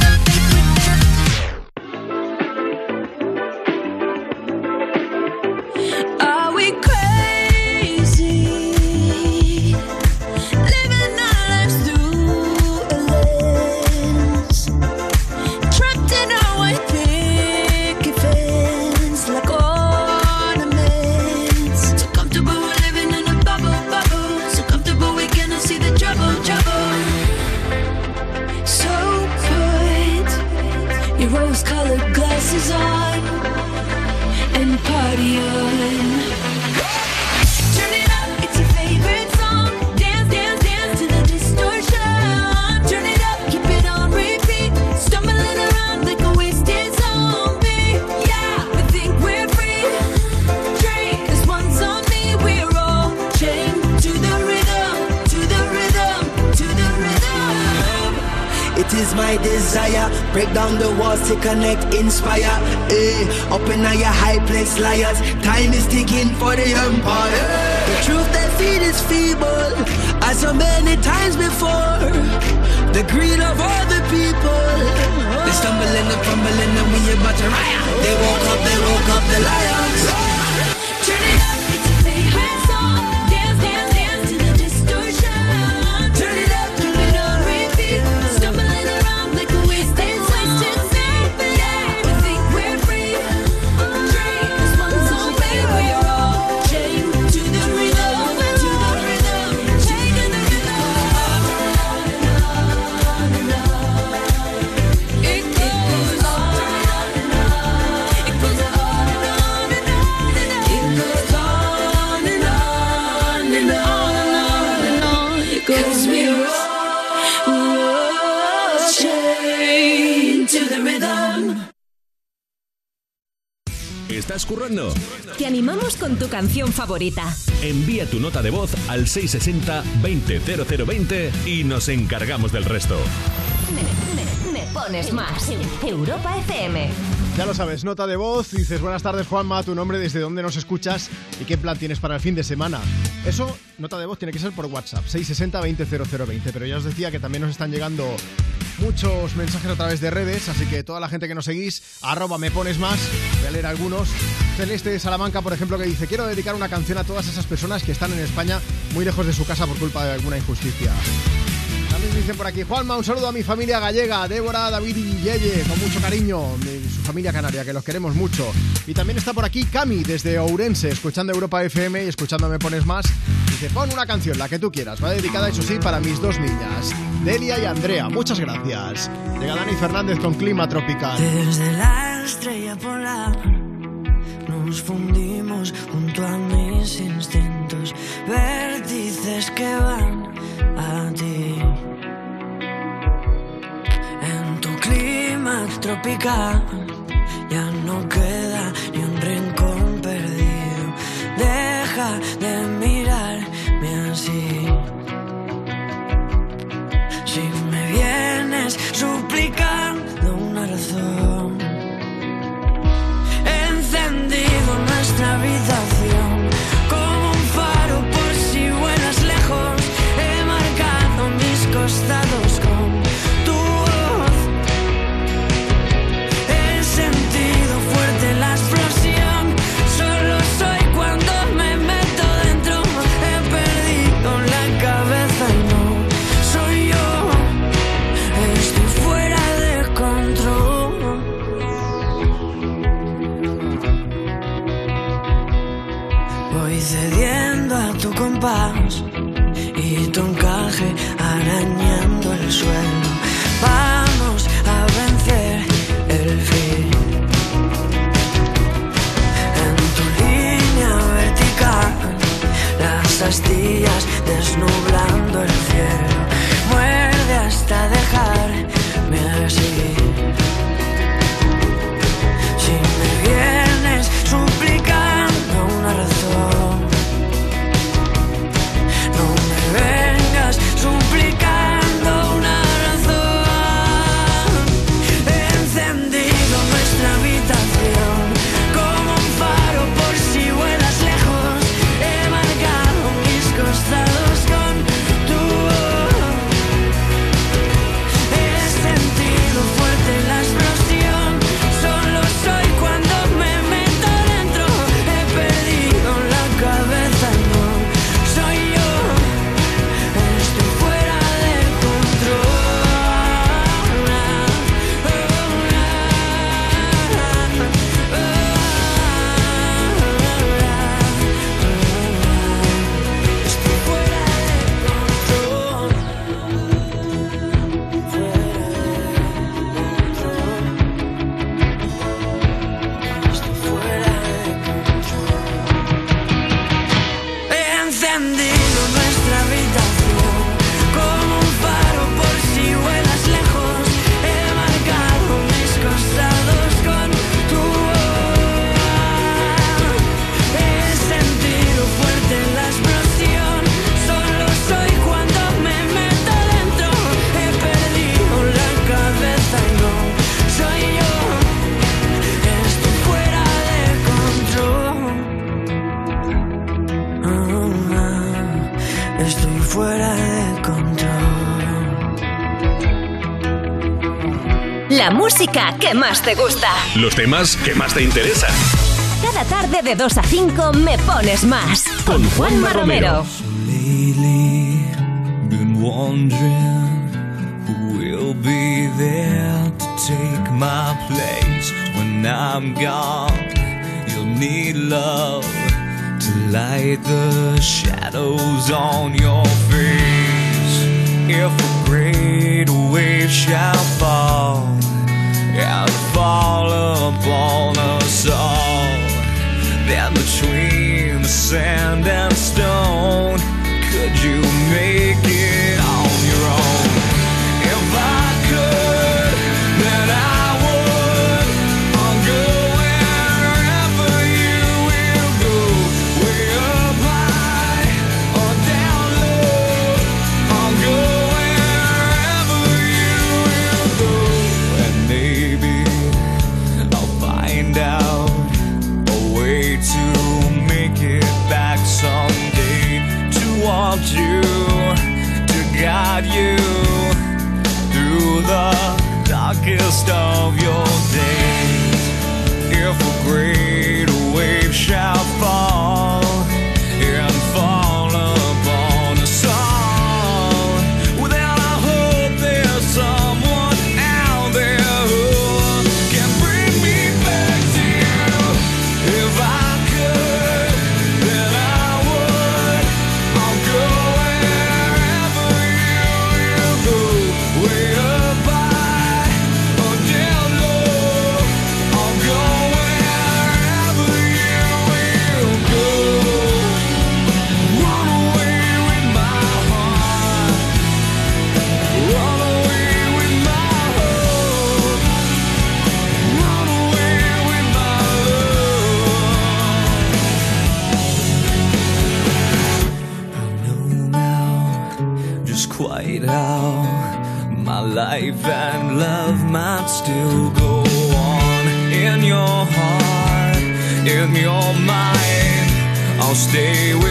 Inspire. Eh, up in your high place, liars. Time is ticking for the empire. The truth they feed is feeble, as so many times before. The greed of all the people. They stumble and fumble and we about to riot. They woke up, they woke up the lions. ¿Estás currando? Te animamos con tu canción favorita. Envía tu nota de voz al 660-200020 y nos encargamos del resto. Me, me- me pones más. Europa FM. Ya lo sabes, nota de voz, dices buenas tardes Juanma, tu nombre, desde dónde nos escuchas y qué plan tienes para el fin de semana. Eso, nota de voz, tiene que ser por WhatsApp, 660-200020, pero ya os decía que también nos están llegando muchos mensajes a través de redes, así que toda la gente que nos seguís, arroba me pones más, voy a leer algunos. Celeste de Salamanca, por ejemplo, que dice, quiero dedicar una canción a todas esas personas que están en España muy lejos de su casa por culpa de alguna injusticia. También dicen por aquí, Juanma, un saludo a mi familia gallega, Débora, David y Yeye, con mucho cariño, su familia canaria, que los queremos mucho. Y también está por aquí Cami, desde Ourense, escuchando Europa FM y escuchando Me Pones Más. Dice, pon una canción, la que tú quieras, va dedicada, eso sí, para mis dos niñas, Delia y Andrea. Muchas gracias. Llega Dani Fernández con Clima Tropical. Desde la estrella polar nos fundimos junto a mis instintos, vértices que van a ti. Clima tropical ya no queda ni un rincón perdido. Deja de mirarme así. Si me vienes suplicando una razón, encendido nuestra habitación y tu encaje arañando el suelo. Vamos a vencer el fin. En tu línea vertical, las astillas desnublando el cielo. Muerde hasta dejarme música que más te gusta. Los temas que más te interesan. Cada tarde de 2 a 5 me pones más. Con Juanma Romero. Lately, been wondering who will be there to take my place when I'm gone. You'll need love to light the shadows on your face. If a great wave shall fall and fall stay with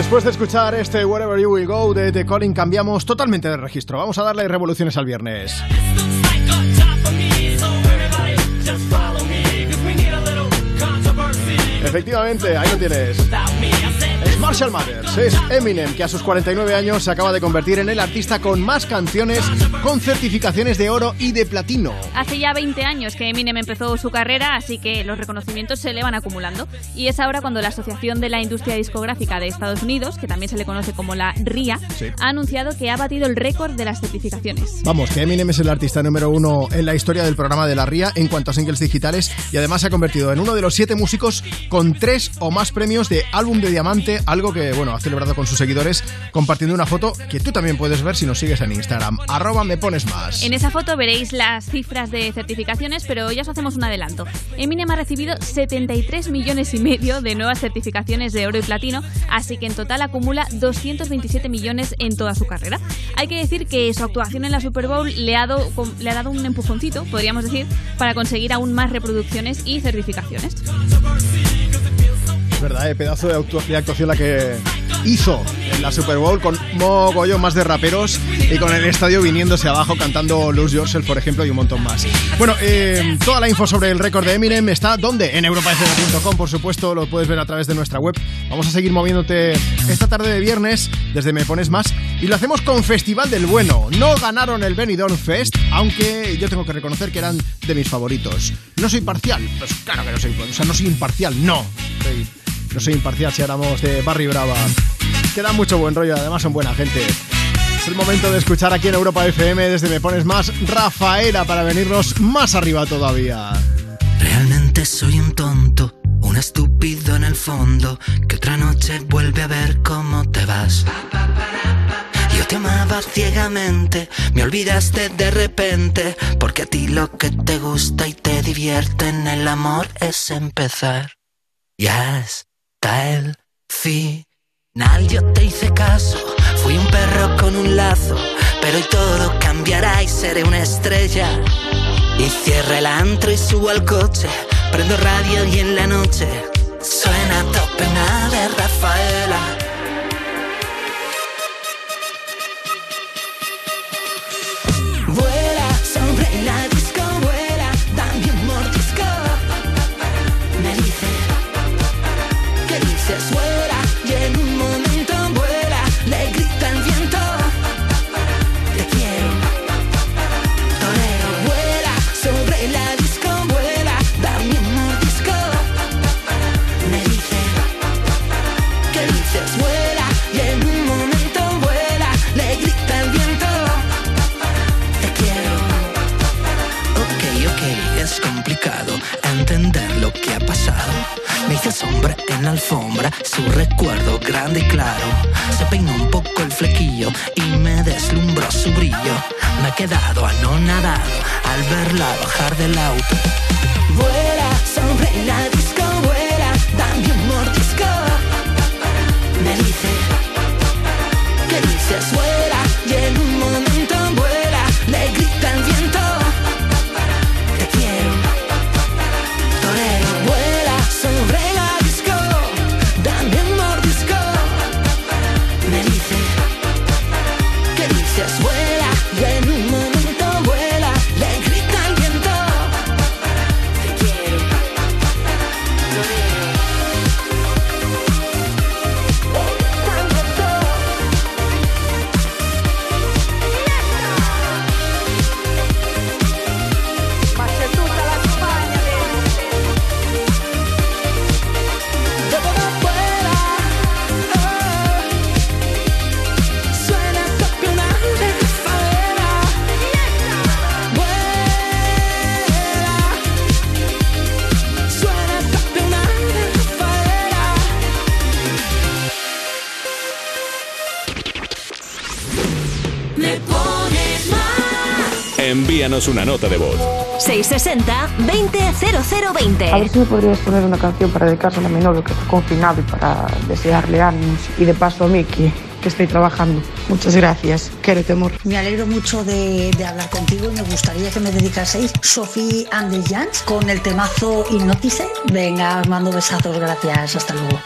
Después de escuchar este Wherever You Will Go de The Calling, cambiamos totalmente de registro. Vamos a darle revoluciones al viernes. Efectivamente, ahí lo tienes. Es Marshall Mathers, es Eminem, que a sus 49 años se acaba de convertir en el artista con más canciones con certificaciones de oro y de platino. Hace ya 20 años que Eminem empezó su carrera, así que los reconocimientos se le van acumulando. Y es ahora cuando la Asociación de la Industria Discográfica de Estados Unidos, que también se le conoce como la RIA, Sí. ha anunciado que ha batido el récord de las certificaciones. Vamos, que Eminem es el artista número uno en la historia del programa de la RIA en cuanto a singles digitales y además se ha convertido en uno de los siete músicos con tres o más premios de álbum de diamante, algo que, bueno, ha celebrado con sus seguidores compartiendo una foto que tú también puedes ver si nos sigues en Instagram. Arroba me pones más. En esa foto veréis las cifras de certificaciones, pero ya os hacemos un adelanto. Eminem ha recibido 73 millones y medio de nuevas certificaciones de oro y platino, así que en total acumula 227 millones en toda su carrera. Hay que decir que su actuación en la Super Bowl le ha dado, le ha dado un empujoncito, podríamos decir, para conseguir aún más reproducciones y certificaciones. Es verdad, eh, pedazo de actuación la que hizo en la Super Bowl con mogollón más de raperos y con el estadio viniéndose abajo cantando Lose Yourself, por ejemplo, y un montón más. Bueno, eh, toda la info sobre el récord de Eminem está ¿dónde? En europafm.com, por supuesto, lo puedes ver a través de nuestra web. Vamos a seguir moviéndote esta tarde de viernes desde Me Pones Más y lo hacemos con Festival del Bueno. No ganaron el Benidorm Fest, aunque yo tengo que reconocer que eran de mis favoritos. No soy parcial, pues claro que no soy, o sea, no soy imparcial, no. Soy- no soy imparcial si hablamos de Barry Brava. Que da mucho buen rollo, además son buena gente. Es el momento de escuchar aquí en Europa FM desde Me Pones Más Rafaela para venirnos más arriba todavía. Realmente soy un tonto, un estúpido en el fondo, que otra noche vuelve a ver cómo te vas. Yo te amaba ciegamente, me olvidaste de repente, porque a ti lo que te gusta y te divierte en el amor es empezar. Ya está el final, yo te hice caso, fui un perro con un lazo, pero hoy todo cambiará y seré una estrella. Y cierra el antro y subo al coche, prendo radio y en la noche suena tope de Rafaela. Flequillo y me deslumbró su brillo. Me he quedado anonadado al verla bajar del auto. Vuela sobre la disco, vuela, dame un mordisco. Me dice, ¿qué dices? Vuela, y en un momento vuela, le grita envíanos una nota de voz. 660-200020. A ver si me podrías poner una canción para dedicársela a mi novio que está confinado y para desearle ánimos. Y de paso a mí que, que estoy trabajando. Muchas gracias. Quiero temor. Me alegro mucho de, de hablar contigo y me gustaría que me dedicaseis Sophie and the Giants con el temazo Hipnotice. Venga, os mando besazos, gracias. Hasta luego.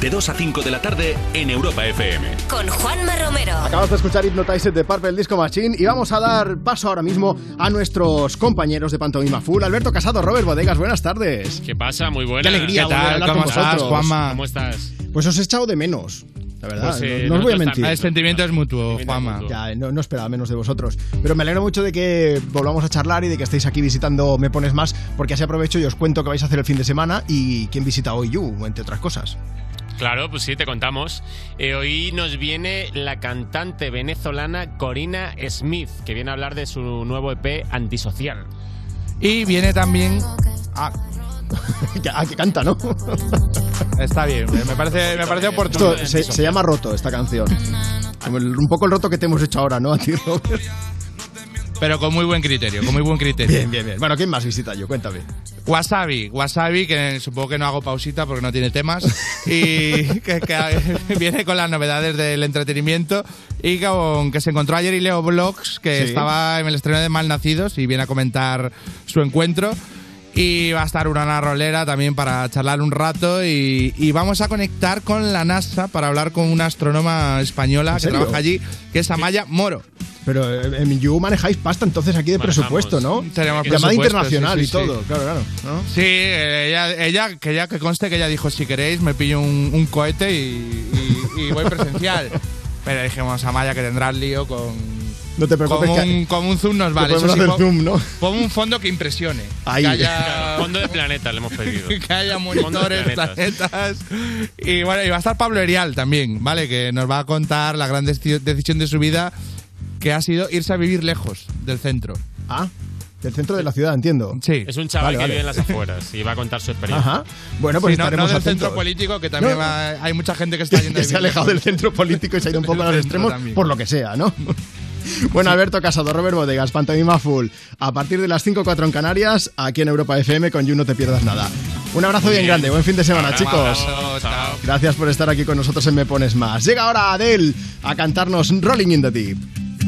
De 2 a 5 de la tarde, en Europa FM. con Juanma Romero. Acabas de escuchar Hypnotize de Purple Disco Machine y vamos a dar paso ahora mismo a nuestros compañeros de Pantomima Full. Alberto Casado, Robert Bodegas, buenas tardes. ¿Qué pasa? Muy buena. Qué alegría volver a hablar con vosotros. ¿Cómo estás? Pues os he echado de menos. La verdad, Pues, eh, no, no os voy a mentir. El sentimiento es mutuo, Juanma. Ya, no, no esperaba menos de vosotros. Pero me alegro mucho de que volvamos a charlar y de que estéis aquí visitando Me Pones Más, porque así aprovecho y os cuento qué vais a hacer el fin de semana y quién visita hoy You, entre otras cosas. Claro, pues sí, te contamos. Eh, hoy nos viene la cantante venezolana Corina Smith, que viene a hablar de su nuevo EP Antisocial. Y viene también. Ah, ah, que canta, ¿no? Está bien, me parece, me parece oportuno. Esto se, se llama Roto, esta canción. Como el- un poco el roto que te hemos hecho ahora, ¿no? A ti, Robert. Pero con muy buen criterio, con muy buen criterio. Bien, bien, bien. Bueno, ¿quién más visita yo? Cuéntame. Wasabi, Wasabi, que supongo que no hago pausita porque no tiene temas, y que, que viene con las novedades del entretenimiento y con, que se encontró ayer y Leo Vlogs, que Sí. estaba en el estreno de Malnacidos y viene a comentar su encuentro. Y va a estar una rolera también para charlar un rato y, y vamos a conectar con la NASA para hablar con una astrónoma española ¿En que trabaja allí, que es Amaya Moro. Pero eh, en You manejáis pasta entonces aquí de Manejamos. presupuesto, ¿no? Tenemos Llamada internacional sí, y sí, todo, sí. claro, claro. ¿no? Sí, eh, ella, ella, que ya que conste que ella dijo, si queréis me pillo un, un cohete y, y- y voy presencial. Pero dijimos a Maya que tendrá el lío con. No te preocupes Con que- un, con un zoom nos vale. podemos sí, hacer pon- zoom, ¿no? Pon un fondo que impresione. Ahí. Que haya, Claro, fondo de planeta le hemos pedido. que haya monitores, planetas. planetas. Y bueno, y va a estar Pablo Erial también, ¿vale? Que nos va a contar la gran deci- decisión de su vida, que ha sido irse a vivir lejos del centro. Ah, del centro de la ciudad, entiendo. Sí. Es un chaval Vale, que vale. vive en las afueras y va a contar su experiencia. Ajá. Bueno, pues Sí, no, no estaremos del atentos. centro político, que también No. va- hay mucha gente que está yendo que se ha alejado del centro político y se ha ido un poco a los extremos también. por lo que sea, ¿no? Bueno, Alberto Casado, Robert Bodegas, Pantomima Full. A partir de las 5.4 en Canarias, aquí en Europa FM con You No Te Pierdas Nada. Un abrazo bien grande, buen fin de semana, chicos. abrazo, chao. Gracias por estar aquí con nosotros en Me Pones Más. Llega ahora Adele a cantarnos Rolling in the Deep.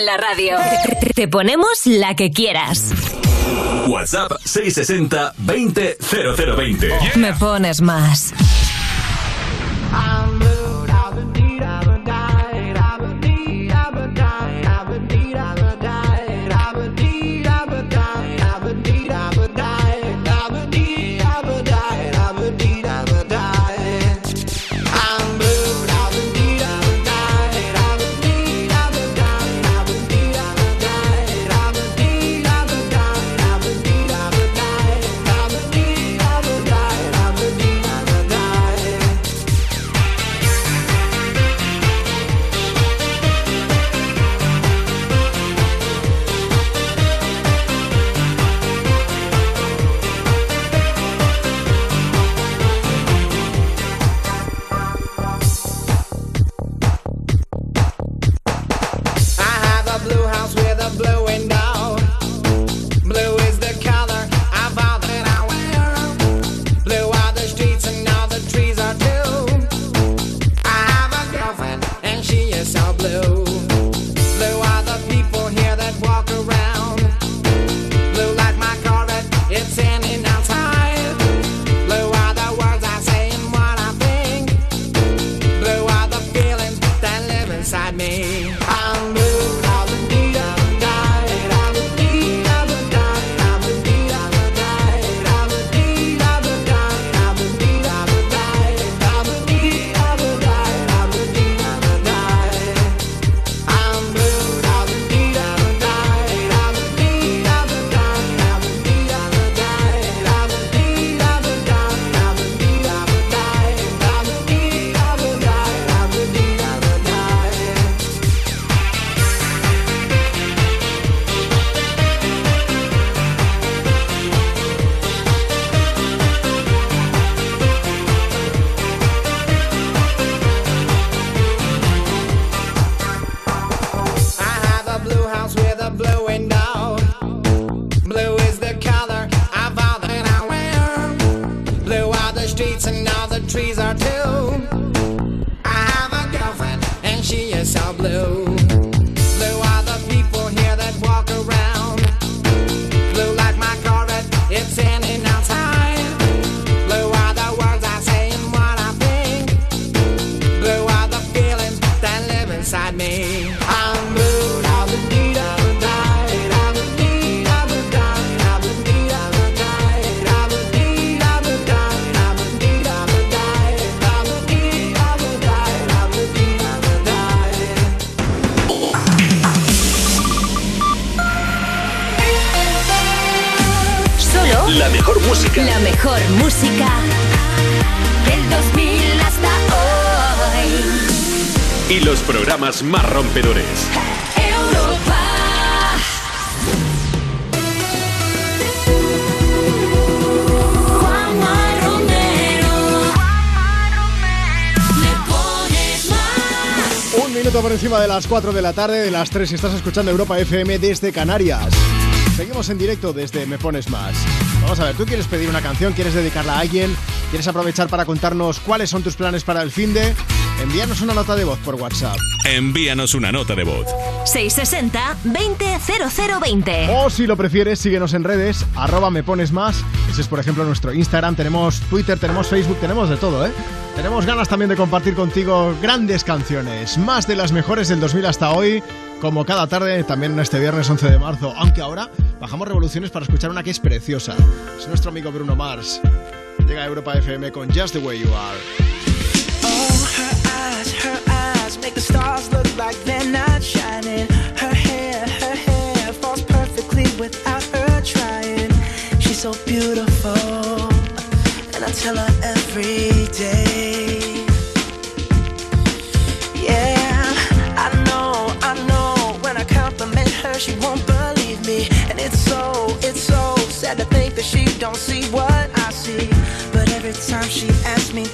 en la radio. Te ponemos la que quieras. WhatsApp 660 20 0020. Me pones más. las 4 de la tarde, de las 3 estás escuchando Europa FM desde Canarias. Seguimos en directo desde Me Pones Más. Vamos a ver, ¿tú quieres pedir una canción? ¿Quieres dedicarla a alguien? ¿Quieres aprovechar para contarnos cuáles son tus planes para el fin de? Envíanos una nota de voz por WhatsApp. Envíanos una nota de voz. 660-200020. O si lo prefieres, síguenos en redes, arroba me pones más. Ese es, por ejemplo, nuestro Instagram, tenemos Twitter, tenemos Facebook, tenemos de todo, ¿eh? Tenemos ganas también de compartir contigo grandes canciones, más de las mejores del 2000 hasta hoy, como cada tarde, también este viernes 11 de marzo, aunque ahora bajamos revoluciones para escuchar una que es preciosa. Es nuestro amigo Bruno Mars. Llega a Europa FM con Just the Way You Are. Oh, her eyes, her eyes make the stars look like they're not shining. Her hair, her hair falls perfectly without her trying. She's so beautiful, and I tell her every day. but she won't believe me. And it's so, it's so sad to think that she don't see what I see. But every time she asks me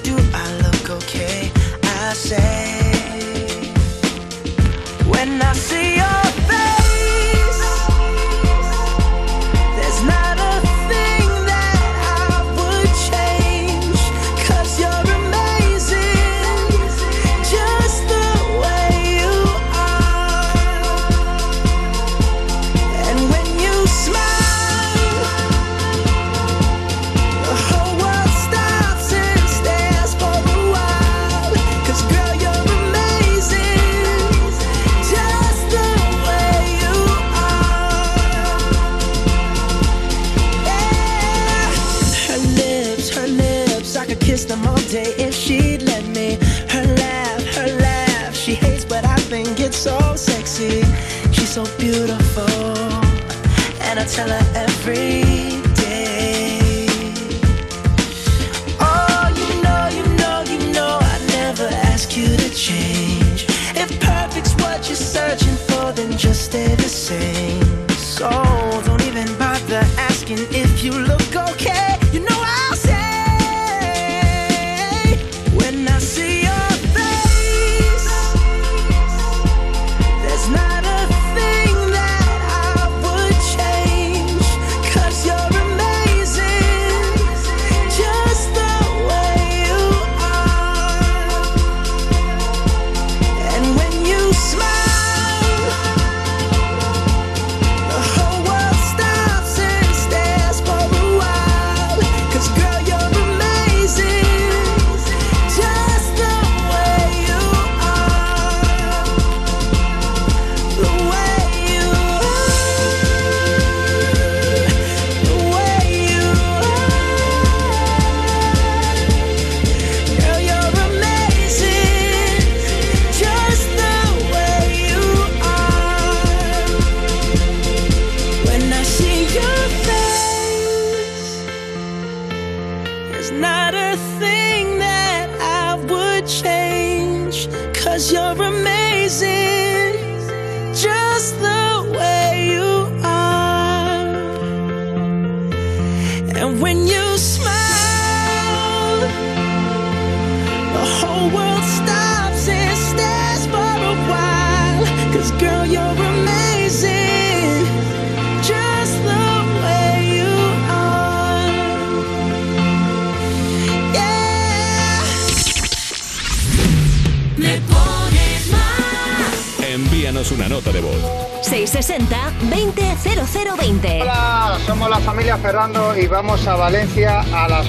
tell her every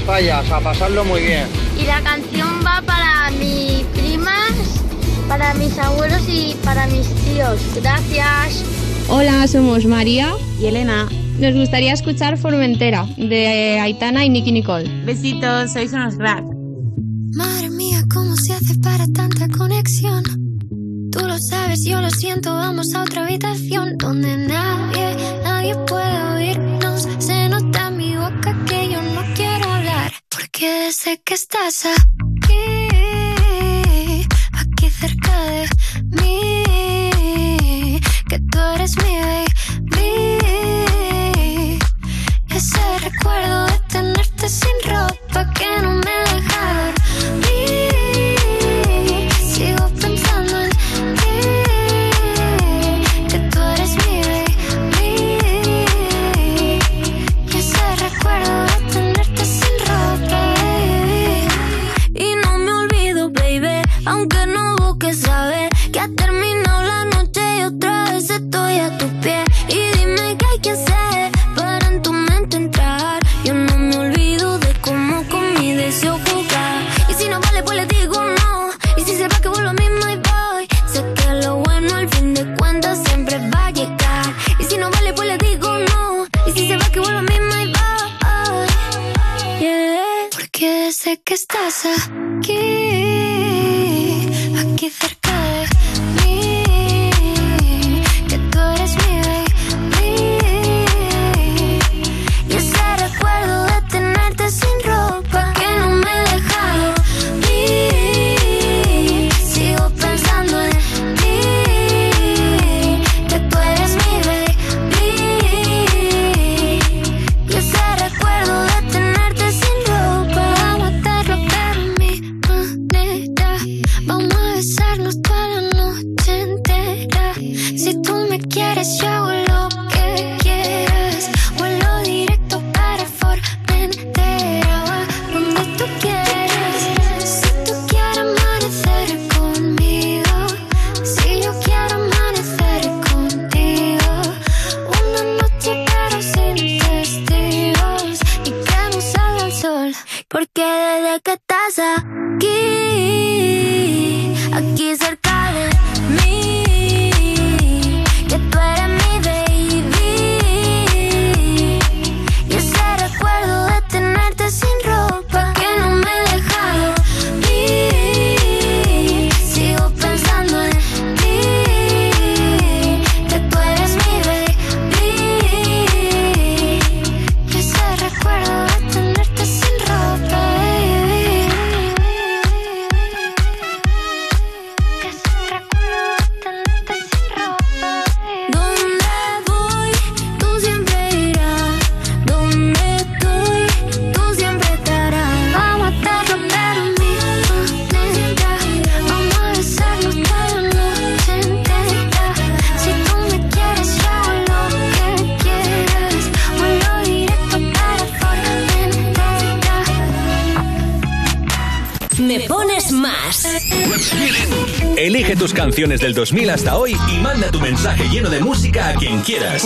payas, a pasarlo muy bien. Y la canción va para mis primas, para mis abuelos y para mis tíos. Gracias. Hola, somos María y Elena. Nos gustaría escuchar Formentera de Aitana y Nicky Nicole. Besitos, sois unos cracks.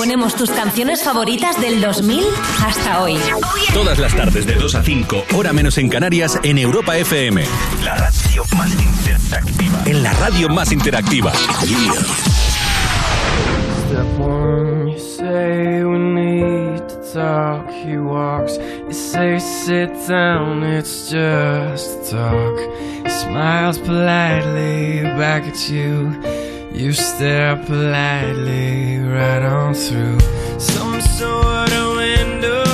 Ponemos tus canciones favoritas del 2000 hasta hoy. Todas las tardes de 2 a 5, hora menos en Canarias, en Europa FM. La radio más interactiva. En la radio más interactiva. Step one, you say we need to talk. He walks, you say sit down, it's just talk. He smiles politely back at you. You stare politely right on through some sort of window.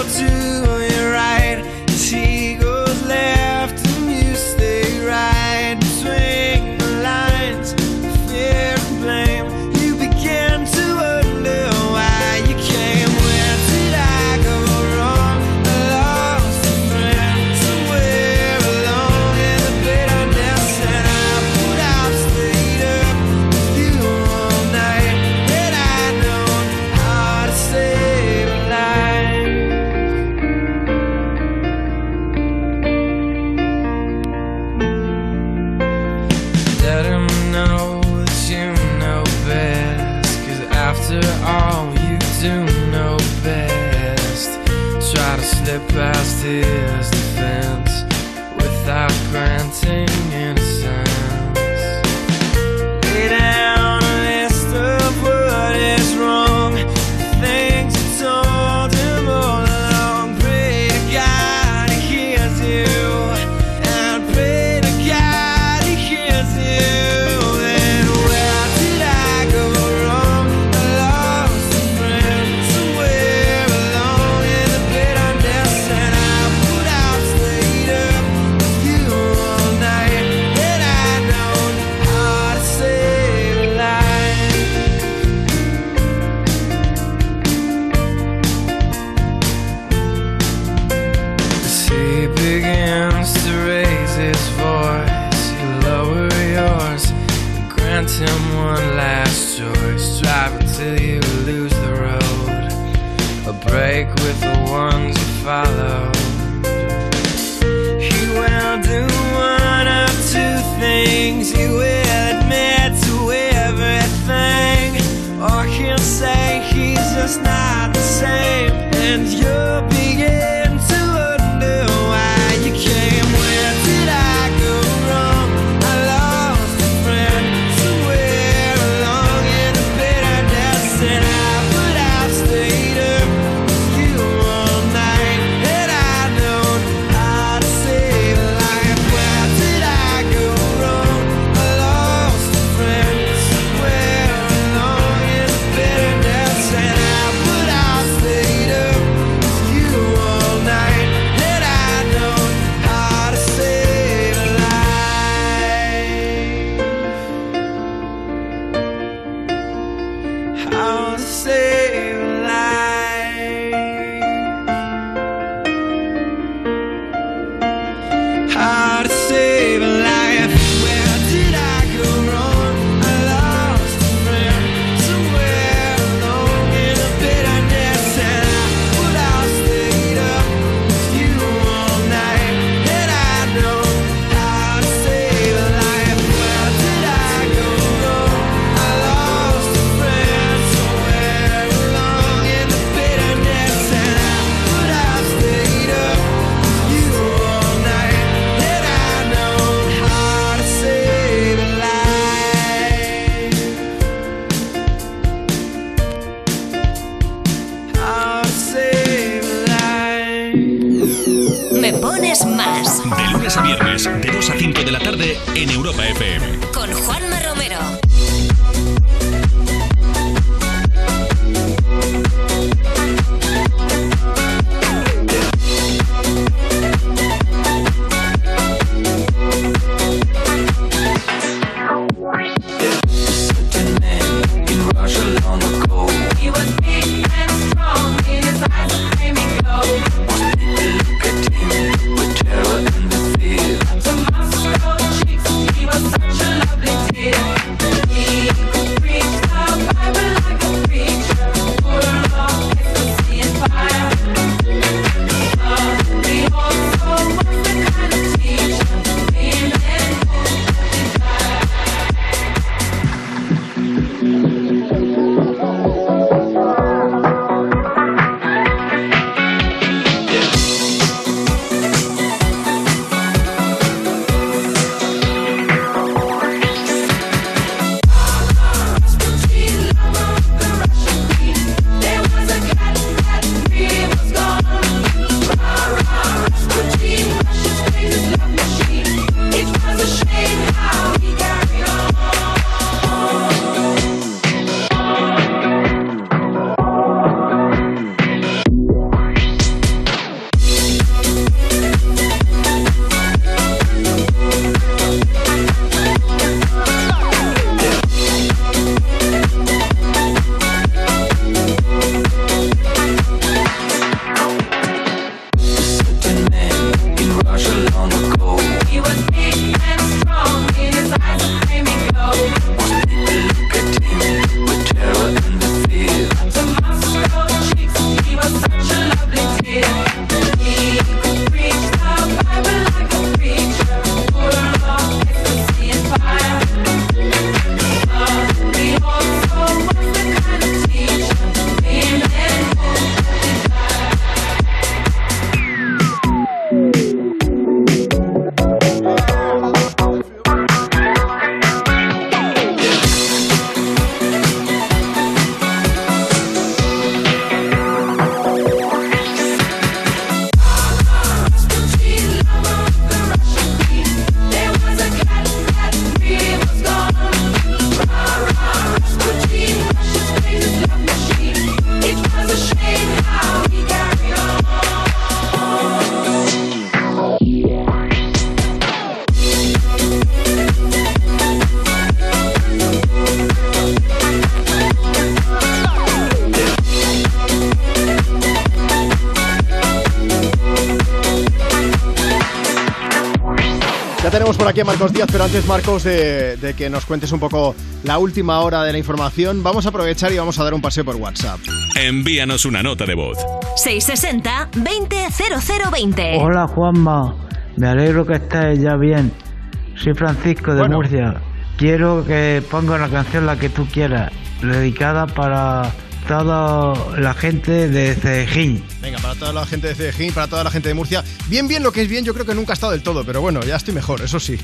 Marcos Díaz, pero antes, Marcos, de, de que nos cuentes un poco la última hora de la información, vamos a aprovechar y vamos a dar un paseo por WhatsApp. Envíanos una nota de voz. 660 200020. Hola Juanma, me alegro que estés ya bien. Soy Francisco de Murcia. Quiero que ponga una canción la que tú quieras, dedicada para toda la gente de Cejín. Venga, para toda la gente de Cejín, para toda la gente de Murcia. Bien, bien, lo que es bien, yo creo que nunca ha estado del todo, pero bueno, ya estoy mejor, eso sí.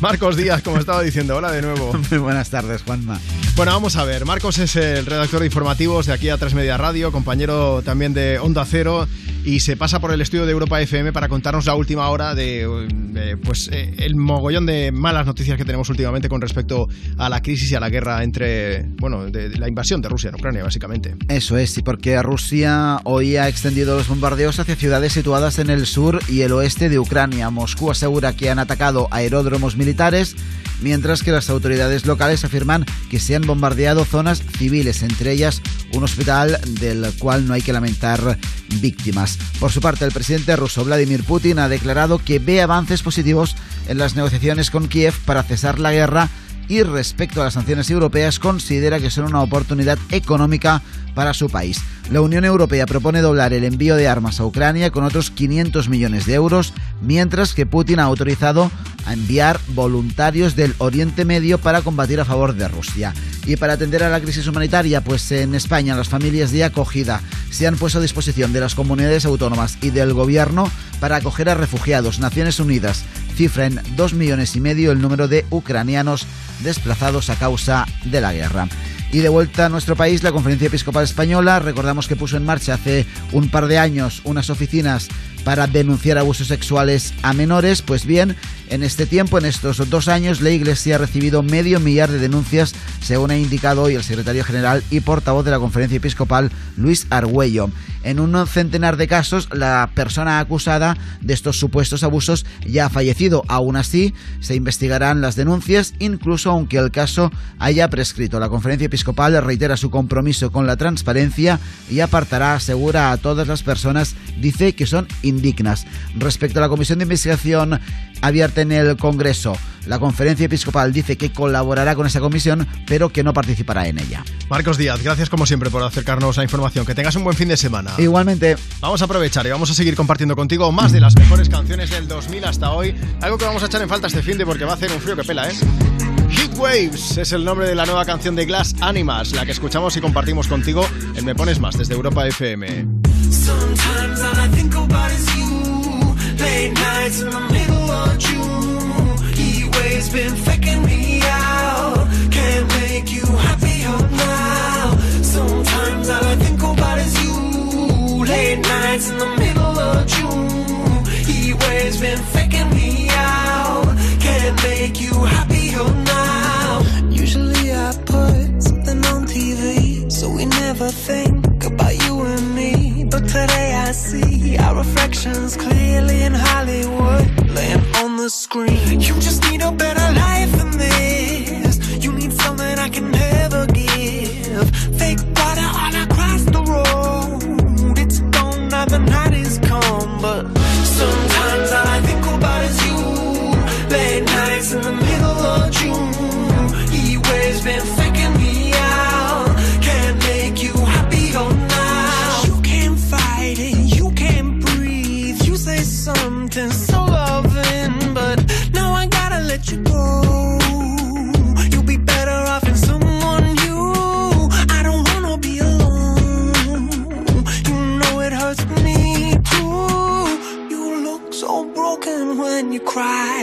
Marcos Díaz, como estaba diciendo, hola de nuevo. Muy buenas tardes, Juanma. Bueno, vamos a ver. Marcos es el redactor de informativos de aquí a Tres Media Radio, compañero también de Onda Cero y se pasa por el estudio de Europa FM para contarnos la última hora de, de, pues eh, el mogollón de malas noticias que tenemos últimamente con respecto a la crisis y a la guerra entre, bueno, de, de la invasión de Rusia en Ucrania, básicamente. Eso es, y porque Rusia hoy ha extendido los bombardeos hacia ciudades situadas en el sur y el oeste de Ucrania. Moscú asegura que han atacado aeródromos militares, mientras que las autoridades locales afirman que se han bombardeado zonas civiles, entre ellas un hospital del cual no hay que lamentar víctimas. Por su parte, el presidente ruso Vladimir Putin ha declarado que ve avances positivos en las negociaciones con Kiev para cesar la guerra y respecto a las sanciones europeas considera que son una oportunidad económica para su país. La Unión Europea propone doblar el envío de armas a Ucrania con otros 500 millones de euros, mientras que Putin ha autorizado a enviar voluntarios del Oriente Medio para combatir a favor de Rusia. Y para atender a la crisis humanitaria, pues en España las familias de acogida se han puesto a disposición de las comunidades autónomas y del gobierno para acoger a refugiados. Naciones Unidas cifra en 2 millones y medio el número de ucranianos desplazados a causa de la guerra. Y de vuelta a nuestro país, la Conferencia Episcopal Española, recordamos que puso en marcha hace un par de años unas oficinas para denunciar abusos sexuales a menores. Pues bien, en este tiempo, en estos dos años, la Iglesia ha recibido medio millar de denuncias, según ha indicado hoy el secretario general y portavoz de la Conferencia Episcopal, Luis Argüello. En un centenar de casos, la persona acusada de estos supuestos abusos ya ha fallecido. Aún así, se investigarán las denuncias, incluso aunque el caso haya prescrito. La Conferencia Episcopal reitera su compromiso con la transparencia y apartará, asegura a todas las personas, dice que son indignas. Respecto a la comisión de investigación abierta en el Congreso, la Conferencia Episcopal dice que colaborará con esa comisión, pero que no participará en ella. Marcos Díaz, gracias como siempre por acercarnos a información. Que tengas un buen fin de semana. Igualmente. Vamos a aprovechar y vamos a seguir compartiendo contigo más de las mejores canciones del 2000 hasta hoy. Algo que vamos a echar en falta este fin de porque va a hacer un frío que pela, ¿eh? Heat Waves es el nombre de la nueva canción de Glass Animals, la que escuchamos y compartimos contigo en Me Pones Más desde Europa FM. Late nights in the middle of June. Heat waves been faking me out. Can't make you happier now. Sometimes all I think about is you. Late nights in the middle of June. Heat waves been faking me out. Can't make you happier now. Usually I put something on TV, so we never think about you and me. But today I see our clearly in Hollywood, laying on the screen. You just need a better life than this. You need something I can never give. Fake water all across the road. It's gone, nothing. you cry.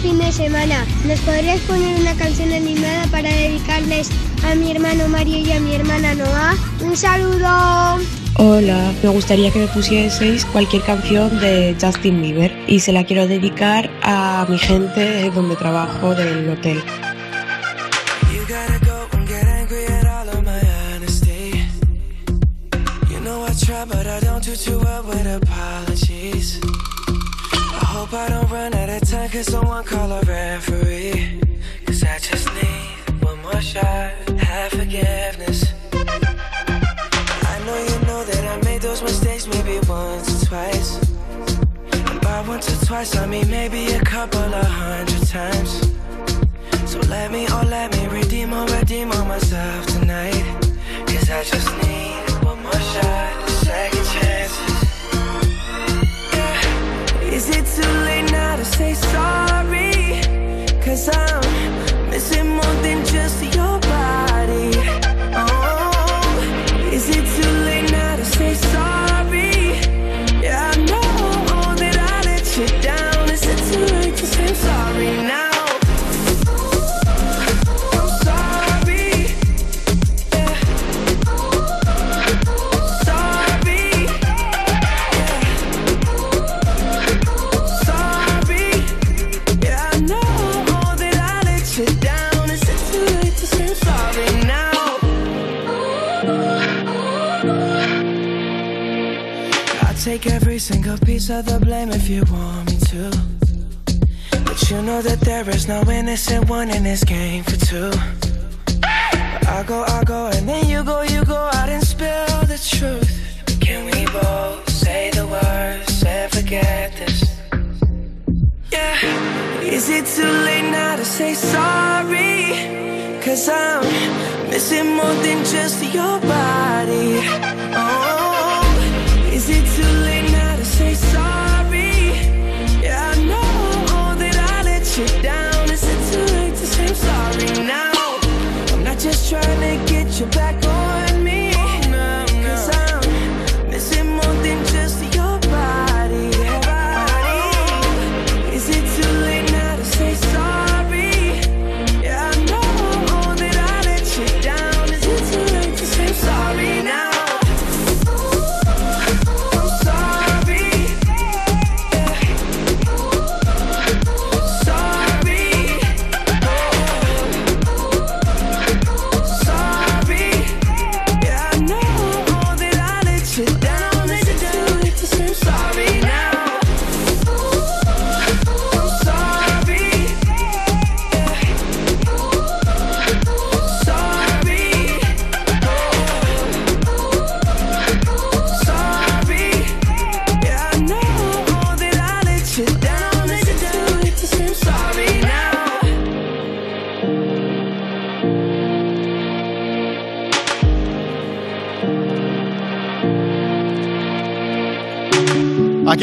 fin de semana. ¿Nos podrías poner una canción animada para dedicarles a mi hermano Mario y a mi hermana Noah? ¡Un saludo! Hola, me gustaría que me pusieseis cualquier canción de Justin Bieber y se la quiero dedicar a mi gente donde trabajo del hotel.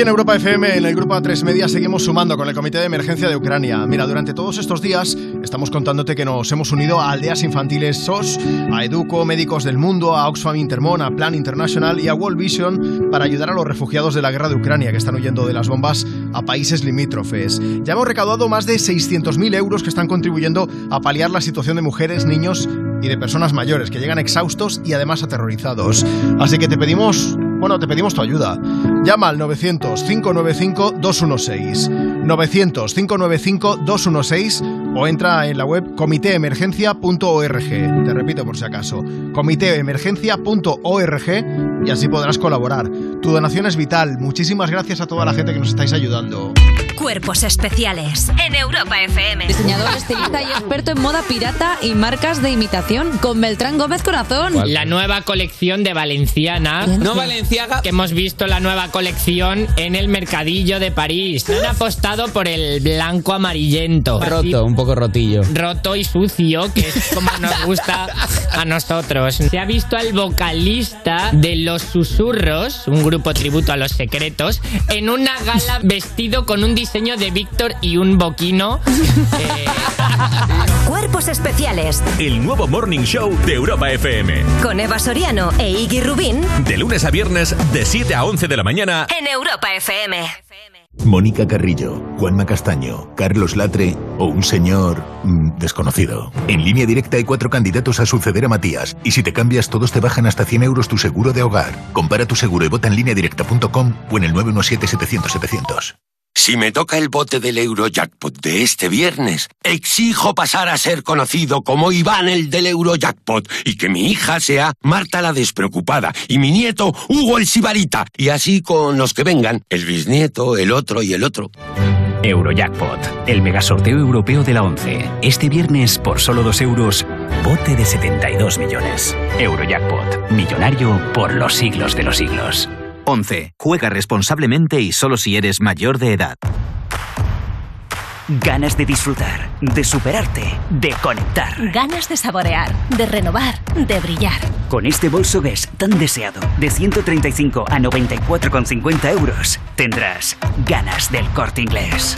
En Europa FM, en el grupo A3 Media, seguimos sumando con el Comité de Emergencia de Ucrania. Mira, durante todos estos días estamos contándote que nos hemos unido a Aldeas Infantiles SOS, a Educo, Médicos del Mundo, a Oxfam Intermon, a Plan International y a World Vision para ayudar a los refugiados de la guerra de Ucrania que están huyendo de las bombas a países limítrofes. Ya hemos recaudado más de 600.000 euros que están contribuyendo a paliar la situación de mujeres, niños y de personas mayores que llegan exhaustos y además aterrorizados. Así que te pedimos, bueno, te pedimos tu ayuda. Llama al 900-595-216. 900-595-216 o entra en la web comitéemergencia.org. Te repito por si acaso, comitéemergencia.org y así podrás colaborar. Tu donación es vital. Muchísimas gracias a toda la gente que nos estáis ayudando. Cuerpos especiales en Europa FM. Diseñador, estilista y experto en moda pirata y marcas de imitación con Beltrán Gómez Corazón. La nueva colección de Valenciana. No Valenciaga. Que hemos visto la nueva colección en el mercadillo de París. Han apostado por el blanco amarillento. Roto, un poco rotillo. Roto y sucio, que es como nos gusta a nosotros. Se ha visto al vocalista de Los Susurros, un grupo tributo a los secretos, en una gala vestido con un diseño de Víctor y un boquino. Eh, Cuerpos especiales El nuevo Morning Show de Europa FM. con Eva Soriano e Iggy Rubín De lunes a viernes, de 7 a 11 de la mañana. en Europa FM. Mónica Carrillo, Juanma Castaño, Carlos Latre o un señor mm, desconocido. En línea directa hay cuatro candidatos a suceder a Matías y si te cambias todos te bajan hasta 100 euros tu seguro de hogar. Compara tu seguro y vota en lineadirecta.com o en el 917-700-700. Si me toca el bote del Eurojackpot de este viernes, exijo pasar a ser conocido como Iván el del Eurojackpot y que mi hija sea Marta la despreocupada y mi nieto Hugo el Sibarita y así con los que vengan, el bisnieto, el otro y el otro. Eurojackpot, el megasorteo europeo de la 11. Este viernes, por solo 2 euros, bote de 72 millones. Eurojackpot, millonario por los siglos de los siglos. 11. Juega responsablemente y solo si eres mayor de edad. Ganas de disfrutar, de superarte, de conectar. Ganas de saborear, de renovar, de brillar. Con este bolso Guess tan deseado, de 135 a 94,50 euros, tendrás ganas del corte inglés.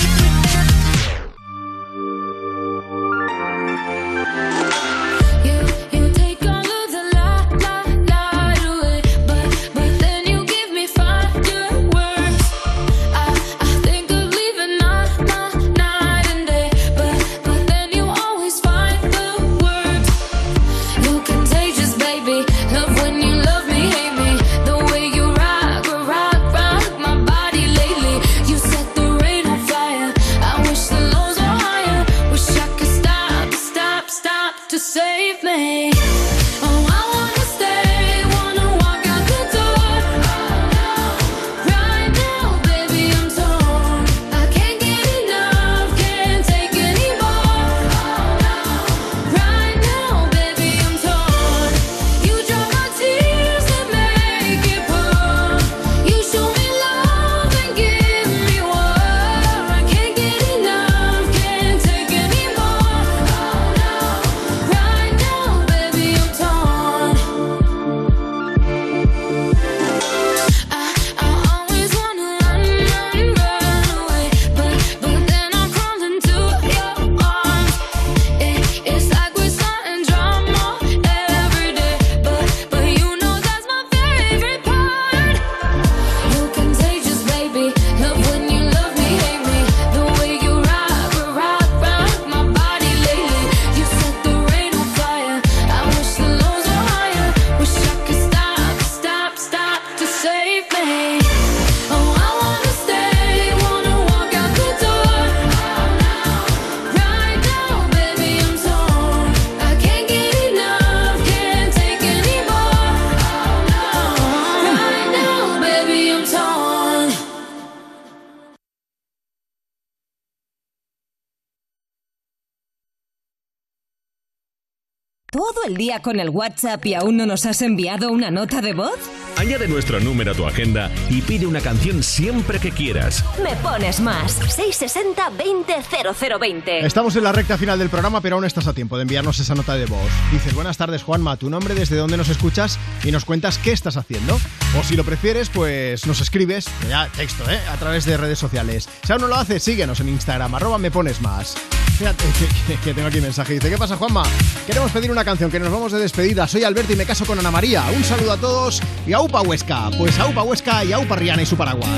¿Todo el día con el WhatsApp y aún no nos has enviado una nota de voz? Añade nuestro número a tu agenda y pide una canción siempre que quieras. Me pones más. 660-200020. Estamos en la recta final del programa, pero aún estás a tiempo de enviarnos esa nota de voz. Dices, buenas tardes Juanma, tu nombre, desde dónde nos escuchas y nos cuentas qué estás haciendo. O si lo prefieres, pues nos escribes, ya texto, ¿eh? a través de redes sociales. Si aún no lo haces, síguenos en Instagram, arroba me pones más. Fíjate que, que- que tengo aquí un mensaje. Dice, ¿qué pasa Juanma? Queremos pedir una canción, que nos vamos de despedida. Soy Alberto y me caso con Ana María. Un saludo a todos y aupa Huesca. Pues aupa Huesca y aupa Rihanna y su paraguas.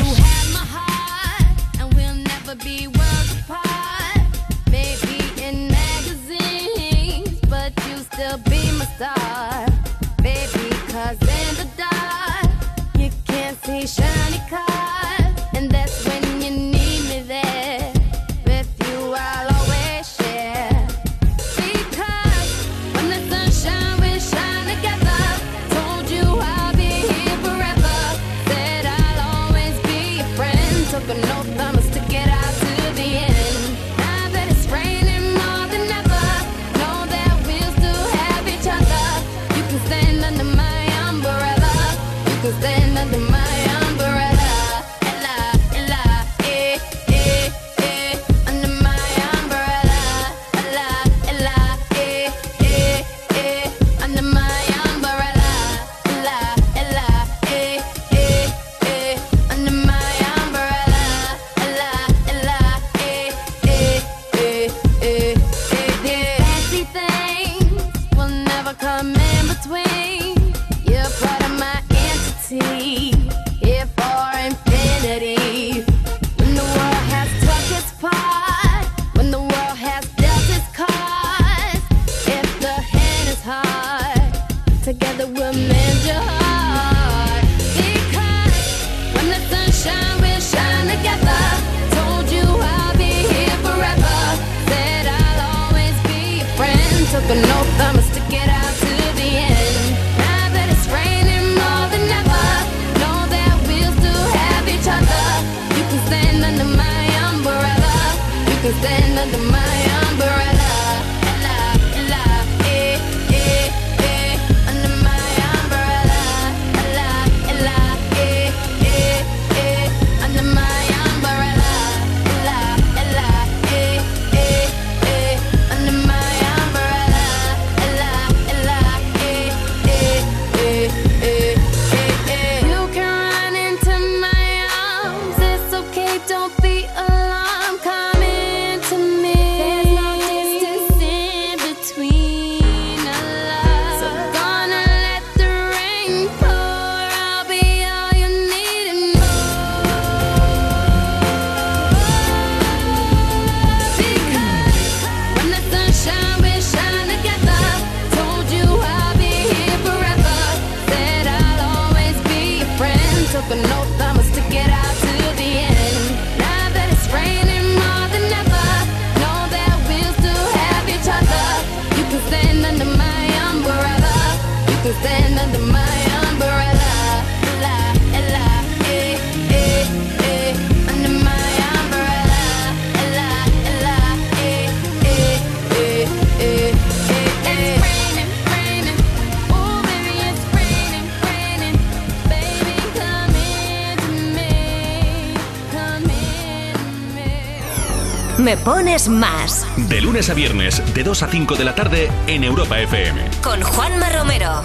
be worlds apart. sugar, no thumbs lunes a viernes, de 2 a 5 de la tarde en Europa FM. Con Juanma Romero.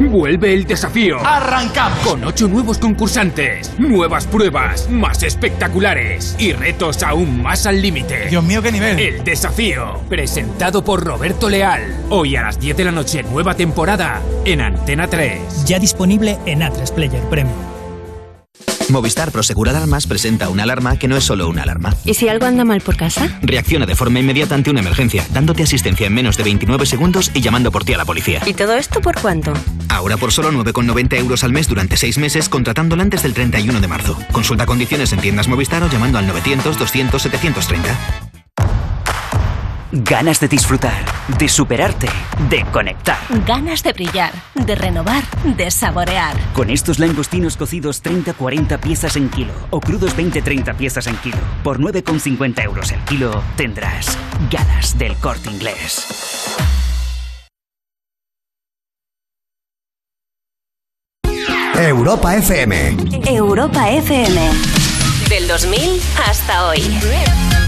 Vuelve el desafío. Arrancamos. Con ocho nuevos concursantes, nuevas pruebas, más espectaculares y retos aún más al límite. Dios mío, qué nivel. El desafío, presentado por Roberto Leal. Hoy a las 10 de la noche, nueva temporada en Antena 3. Ya disponible en A3 Player Premium. Movistar Prosegur Alarmas presenta una alarma que no es solo una alarma. ¿Y si algo anda mal por casa? Reacciona de forma inmediata ante una emergencia, dándote asistencia en menos de 29 segundos y llamando por ti a la policía. ¿Y todo esto por cuánto? Ahora por solo 9,90 euros al mes durante 6 meses, contratándola antes del 31 de marzo. Consulta condiciones en tiendas Movistar o llamando al 900 200 730. Ganas de disfrutar, de superarte, de conectar. Ganas de brillar, de renovar, de saborear. Con estos langostinos cocidos 30-40 piezas en kilo o crudos 20-30 piezas en kilo, por 9,50 euros el kilo, tendrás ganas del corte inglés. Europa FM. Europa FM. Del 2000 hasta hoy.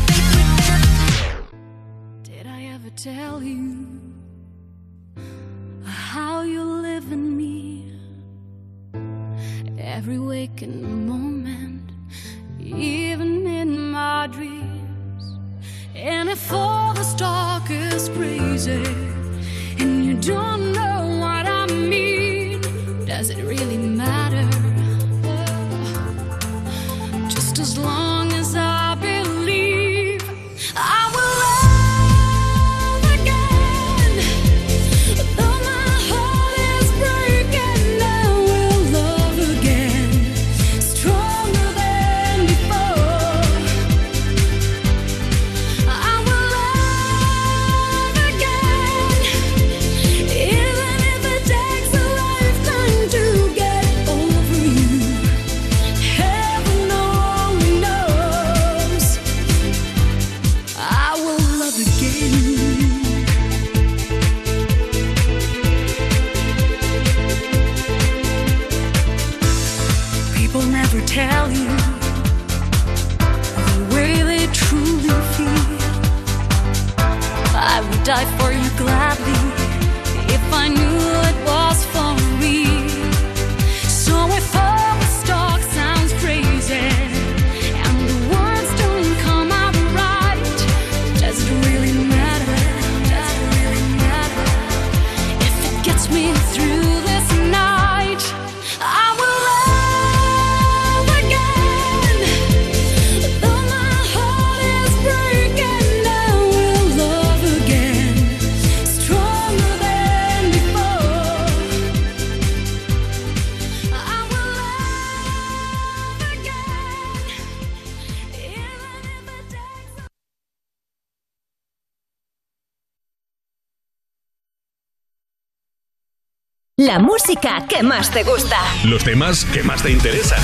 La música que más te gusta. Los temas que más te interesan.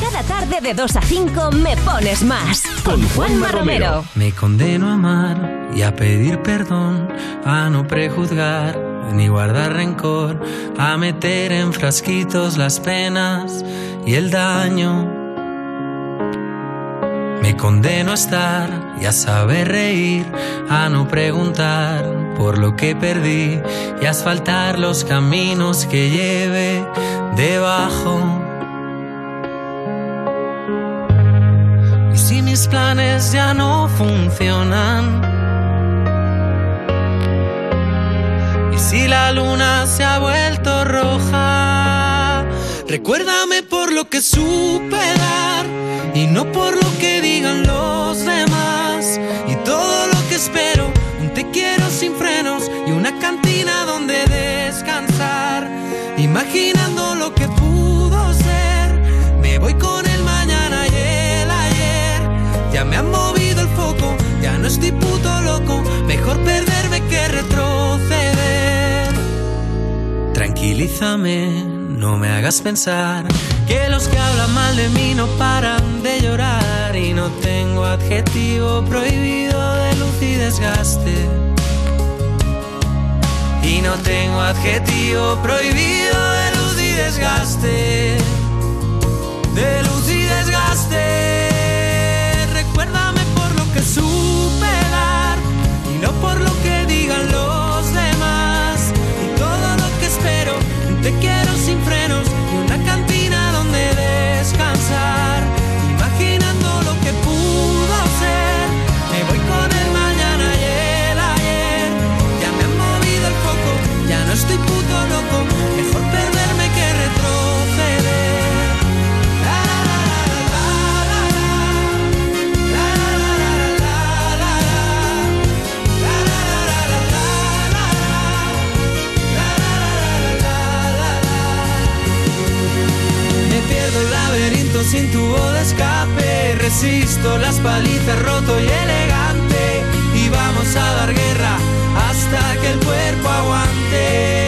Cada tarde de 2 a 5 me pones más. Con Juanma Romero. Me condeno a amar y a pedir perdón, a no prejuzgar ni guardar rencor, a meter en frasquitos las penas y el daño. Me condeno a estar y a saber reír, a no preguntar por lo que perdí y a asfaltar los caminos que lleve debajo. Y si mis planes ya no funcionan, y si la luna se ha vuelto roja, recuérdame por lo que supe dar y no por lo que digan los demás. Y todo lo que espero, un te quiero sin frenos y una cantina donde descansar, imaginando lo que pudo ser. Me voy con el mañana y el ayer. Ya me han movido el foco, ya no estoy puto loco. Mejor perderme que retroceder. Tranquilízame, no me hagas pensar que los que hablan mal de mí no paran de llorar. Y no tengo adjetivo prohibido de luz y desgaste. Y no tengo adjetivo prohibido de luz y desgaste. De luz y desgaste. Recuérdame por lo que supe dar y no por lo que digan los demás. Y todo lo que espero, te quiero sin tubo de escape. Resisto las palizas roto y elegante. Y vamos a dar guerra hasta que el cuerpo aguante.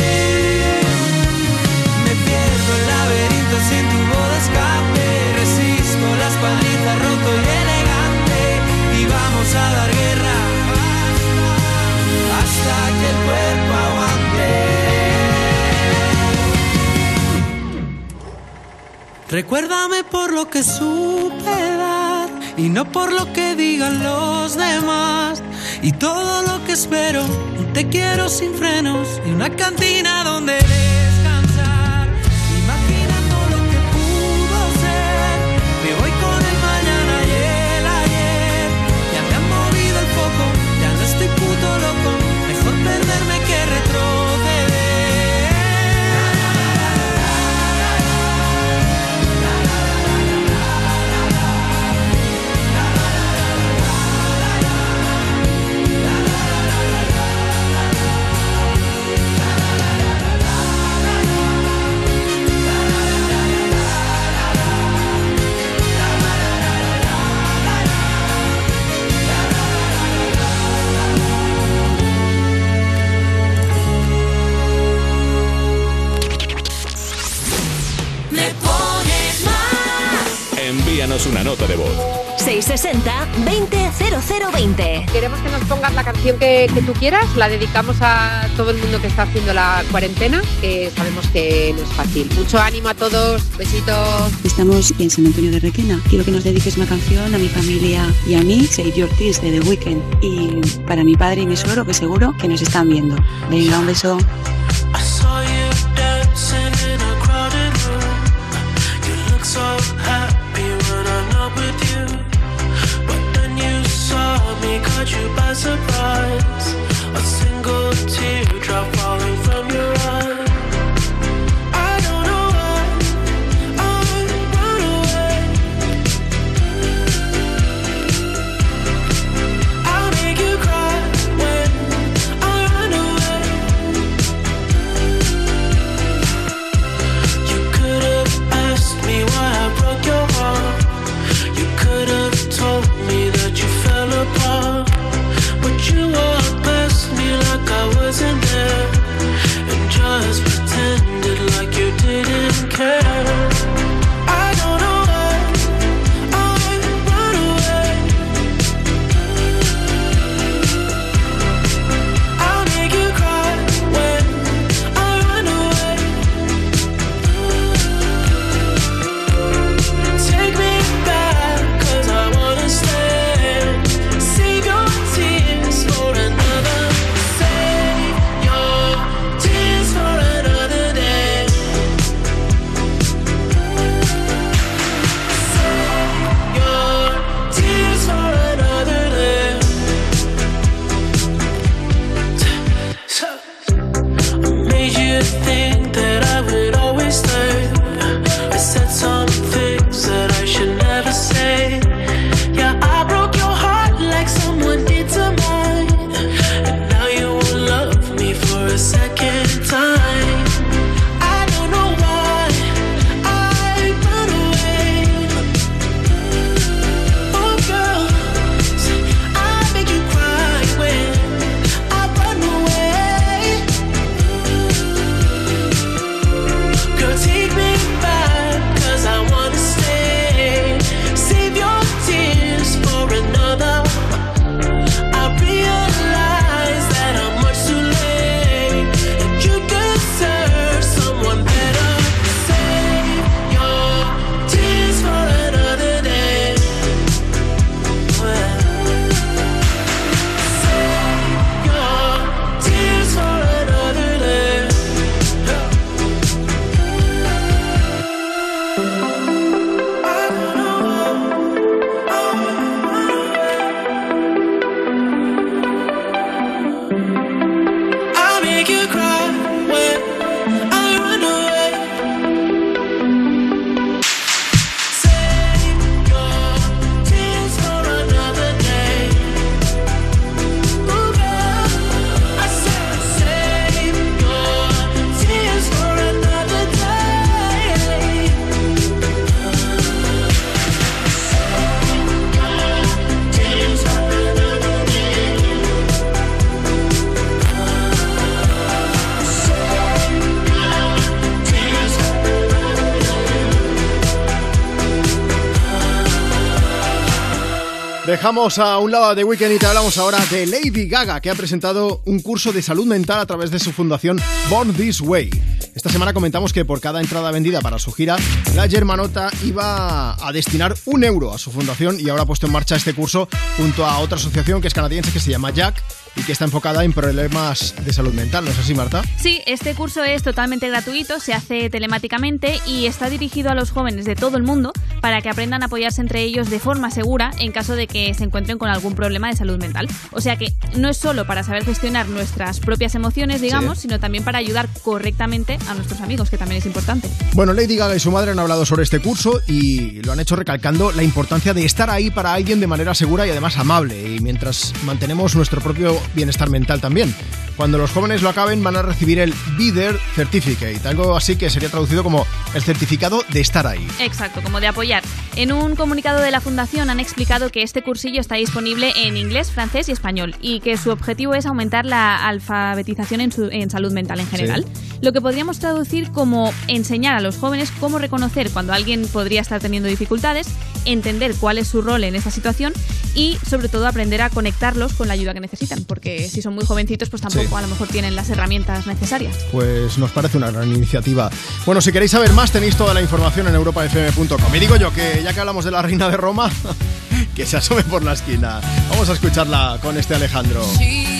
Recuérdame por lo que supe dar y no por lo que digan los demás. Y todo lo que espero, te quiero sin frenos y una cantina donde envíanos una nota de voz. 660-200020. Queremos que nos pongas la canción que, que, tú quieras. La dedicamos a todo el mundo que está haciendo la cuarentena, que sabemos que no es fácil. Mucho ánimo a todos. Besitos. Estamos en San Antonio de Requena. Quiero que nos dediques una canción a mi familia y a mí, Save Your Tears de The Weeknd. Y para mi padre y mi suegro, que seguro que nos están viendo. Venga, un beso. caught you by surprise. Dejamos a un lado de Weekend y te hablamos ahora de Lady Gaga, que ha presentado un curso de salud mental a través de su fundación Born This Way. Esta semana comentamos que por cada entrada vendida para su gira, la germanota iba a destinar un euro a su fundación y ahora ha puesto en marcha este curso junto a otra asociación que es canadiense que se llama Jack y que está enfocada en problemas de salud mental, ¿no es así, Marta? Sí, este curso es totalmente gratuito, se hace telemáticamente y está dirigido a los jóvenes de todo el mundo para que aprendan a apoyarse entre ellos de forma segura en caso de que se encuentren con algún problema de salud mental. O sea que no es solo para saber gestionar nuestras propias emociones, digamos, Sí. sino también para ayudar correctamente a nuestros amigos, que también es importante. Bueno, Lady Gaga y su madre han hablado sobre este curso y lo han hecho recalcando la importancia de estar ahí para alguien de manera segura y además amable, y mientras mantenemos nuestro propio bienestar mental también. Cuando los jóvenes lo acaben van a recibir el There Certificate, algo así que sería traducido como el certificado de estar ahí. Exacto, como de apoyar. En un comunicado de la Fundación han explicado que este cursillo está disponible en inglés, francés y español y que su objetivo es aumentar la alfabetización en, su- en salud mental en general. Lo que podríamos traducir como enseñar a los jóvenes cómo reconocer cuando alguien podría estar teniendo dificultades, entender cuál es su rol en esta situación y sobre todo aprender a conectarlos con la ayuda que necesitan, porque si son muy jovencitos pues tampoco Sí. a lo mejor tienen las herramientas necesarias. Pues nos parece una gran iniciativa. Bueno, si queréis saber más tenéis toda la información en europafm.com. Y digo yo que ya que hablamos de la reina de Roma, que se asome por la esquina. Vamos a escucharla con este Alejandro. She's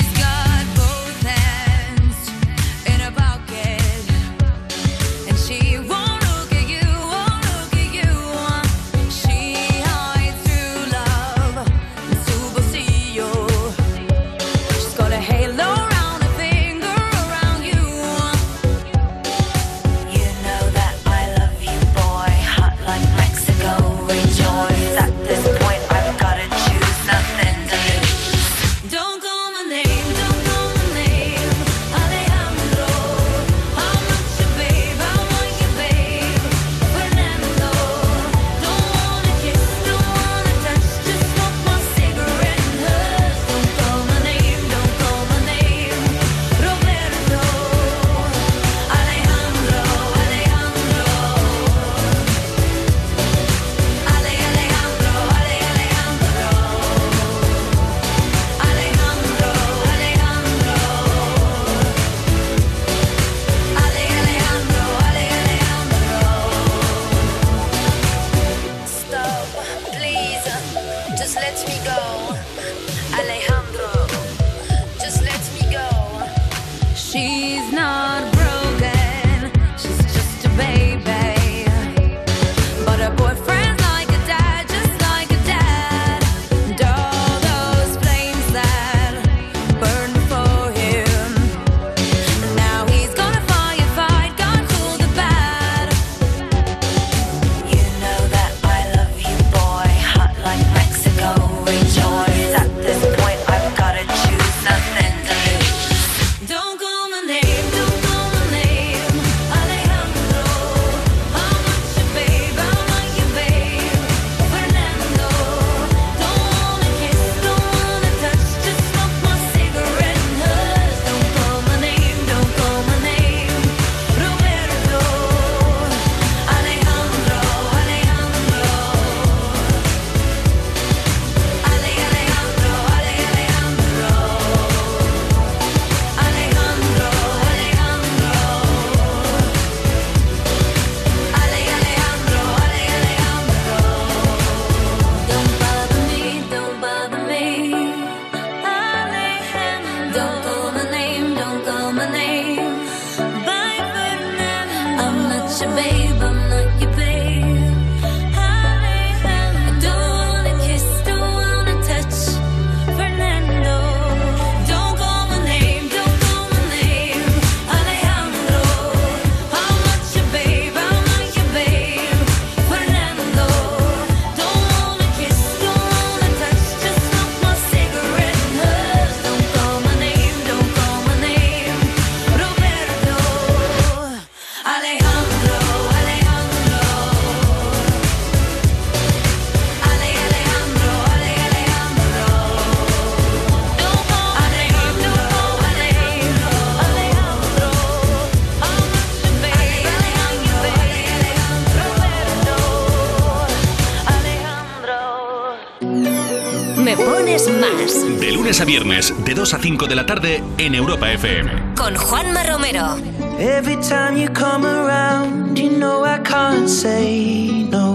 lunes de 2 a 5 de la tarde en Europa FM. Con Juanma Romero. Every time you come around, you know I can't say no.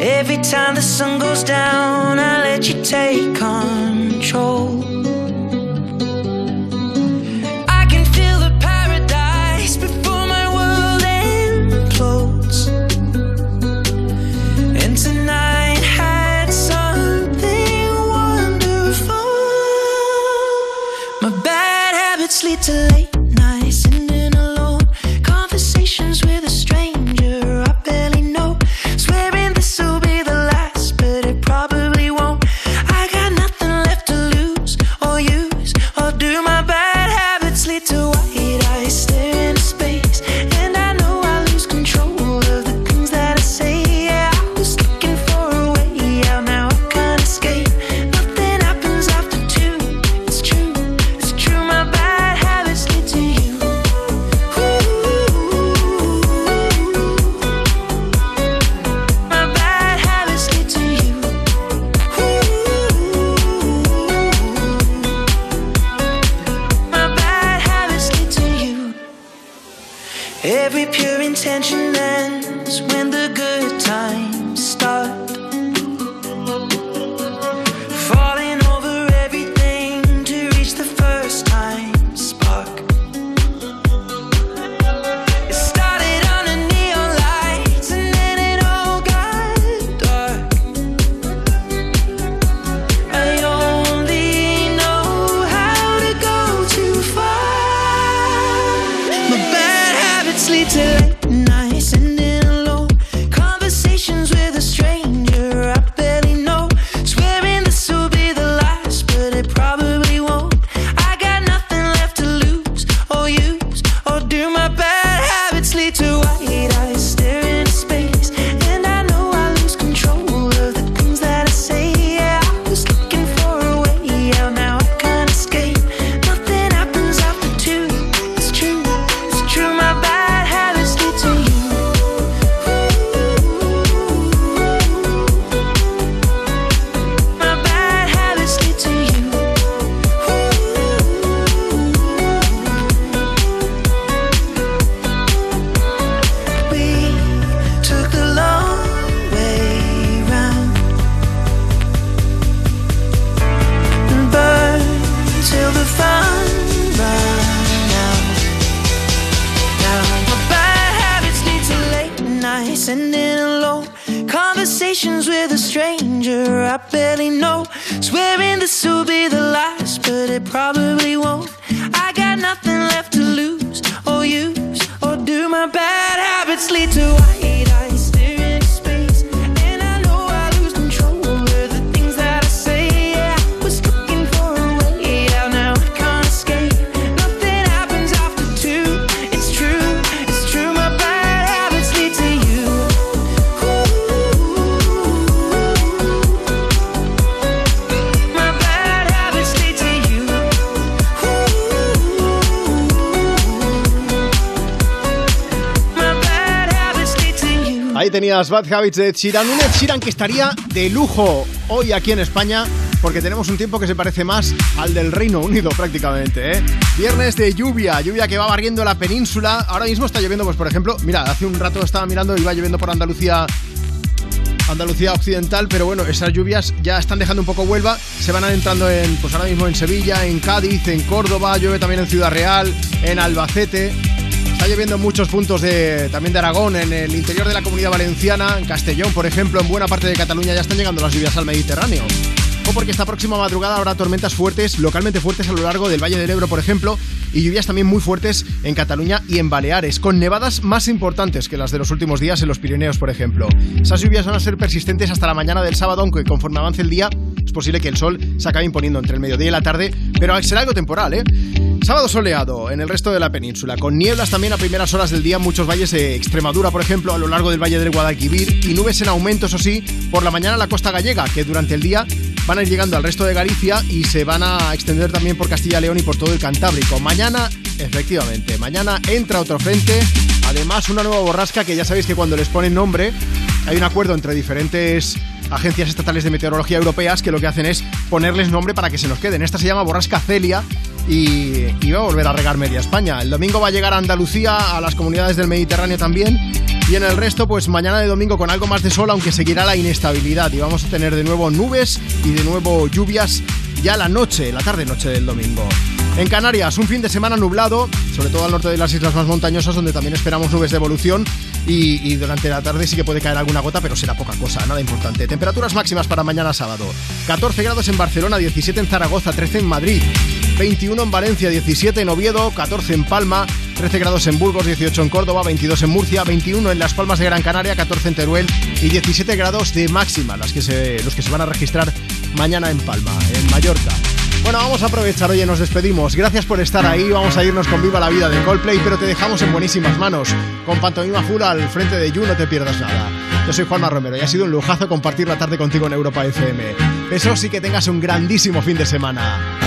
Every time the sun goes down, I let you take Ahí tenías Bad de Ed Sheeran, un Ed Sheeran que estaría de lujo hoy aquí en España porque tenemos un tiempo que se parece más al del Reino Unido prácticamente, ¿eh? Viernes de lluvia, lluvia que va barriendo la península. Ahora mismo está lloviendo, pues por ejemplo, mira, hace un rato estaba mirando y iba lloviendo por Andalucía Andalucía occidental, pero bueno, esas lluvias ya están dejando un poco Huelva, se van adentrando en, pues ahora mismo en Sevilla, en Cádiz, en Córdoba, llueve también en Ciudad Real, en Albacete. Está lloviendo en muchos puntos de, también de Aragón, en el interior de la comunidad valenciana, en Castellón, por ejemplo, en buena parte de Cataluña ya están llegando las lluvias al Mediterráneo. O porque esta próxima madrugada habrá tormentas fuertes, localmente fuertes a lo largo del Valle del Ebro, por ejemplo, y lluvias también muy fuertes en Cataluña y en Baleares, con nevadas más importantes que las de los últimos días en los Pirineos, por ejemplo. Esas lluvias van a ser persistentes hasta la mañana del sábado, aunque conforme avance el día es posible que el sol se acabe imponiendo entre el mediodía y la tarde, pero será algo temporal, ¿eh? Sábado soleado en el resto de la península, con nieblas también a primeras horas del día en muchos valles de Extremadura, por ejemplo, a lo largo del Valle del Guadalquivir, y nubes en aumento, eso sí, por la mañana a la costa gallega, que durante el día van a llegando al resto de Galicia y se van a extender también por Castilla y León y por todo el Cantábrico. Mañana, efectivamente, mañana entra otro frente, además una nueva borrasca que ya sabéis que cuando les ponen nombre hay un acuerdo entre diferentes agencias estatales de meteorología europeas que lo que hacen es ponerles nombre para que se nos queden. Esta se llama borrasca Celia y, y va a volver a regar media España. El domingo va a llegar a Andalucía, a las comunidades del Mediterráneo también. Y en el resto, pues mañana de domingo con algo más de sol, aunque seguirá la inestabilidad. Y vamos a tener de nuevo nubes y de nuevo lluvias ya la noche, la tarde-noche del domingo. En Canarias, un fin de semana nublado, sobre todo al norte de las islas más montañosas, donde también esperamos nubes de evolución. Y, durante la tarde sí que puede caer alguna gota, pero será poca cosa, nada importante. Temperaturas máximas para mañana sábado: 14 grados en Barcelona, 17 en Zaragoza, 13 en Madrid. 21 en Valencia, 17 en Oviedo, 14 en Palma, 13 grados en Burgos, 18 en Córdoba, 22 en Murcia, 21 en Las Palmas de Gran Canaria, 14 en Teruel y 17 grados de máxima, las que se, los que se van a registrar mañana en Palma, en Mallorca. Bueno, vamos a aprovechar, oye, nos despedimos. Gracias por estar ahí, vamos a irnos con Viva la Vida de Coldplay, pero te dejamos en buenísimas manos. Con Pantomima Full al frente de You, no te pierdas nada. Yo soy Juanma Romero y ha sido un lujazo compartir la tarde contigo en Europa FM. Besos y que tengas un grandísimo fin de semana.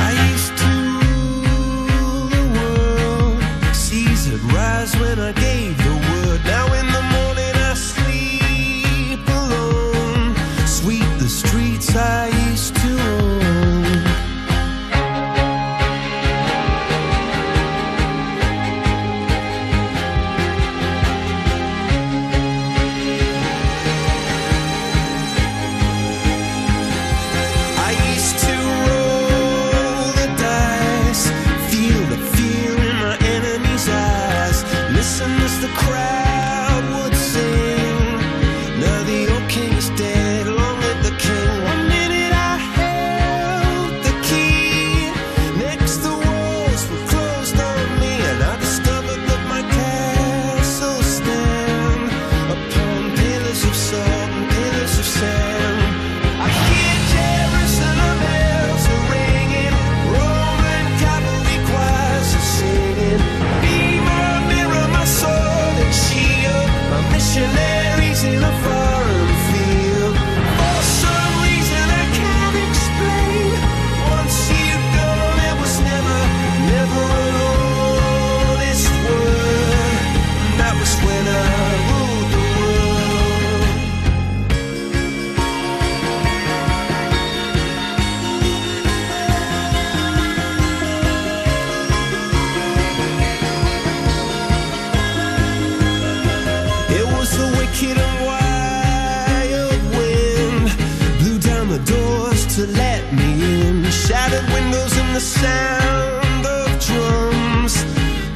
The sound of drums.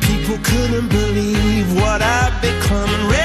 People couldn't believe what I'd become.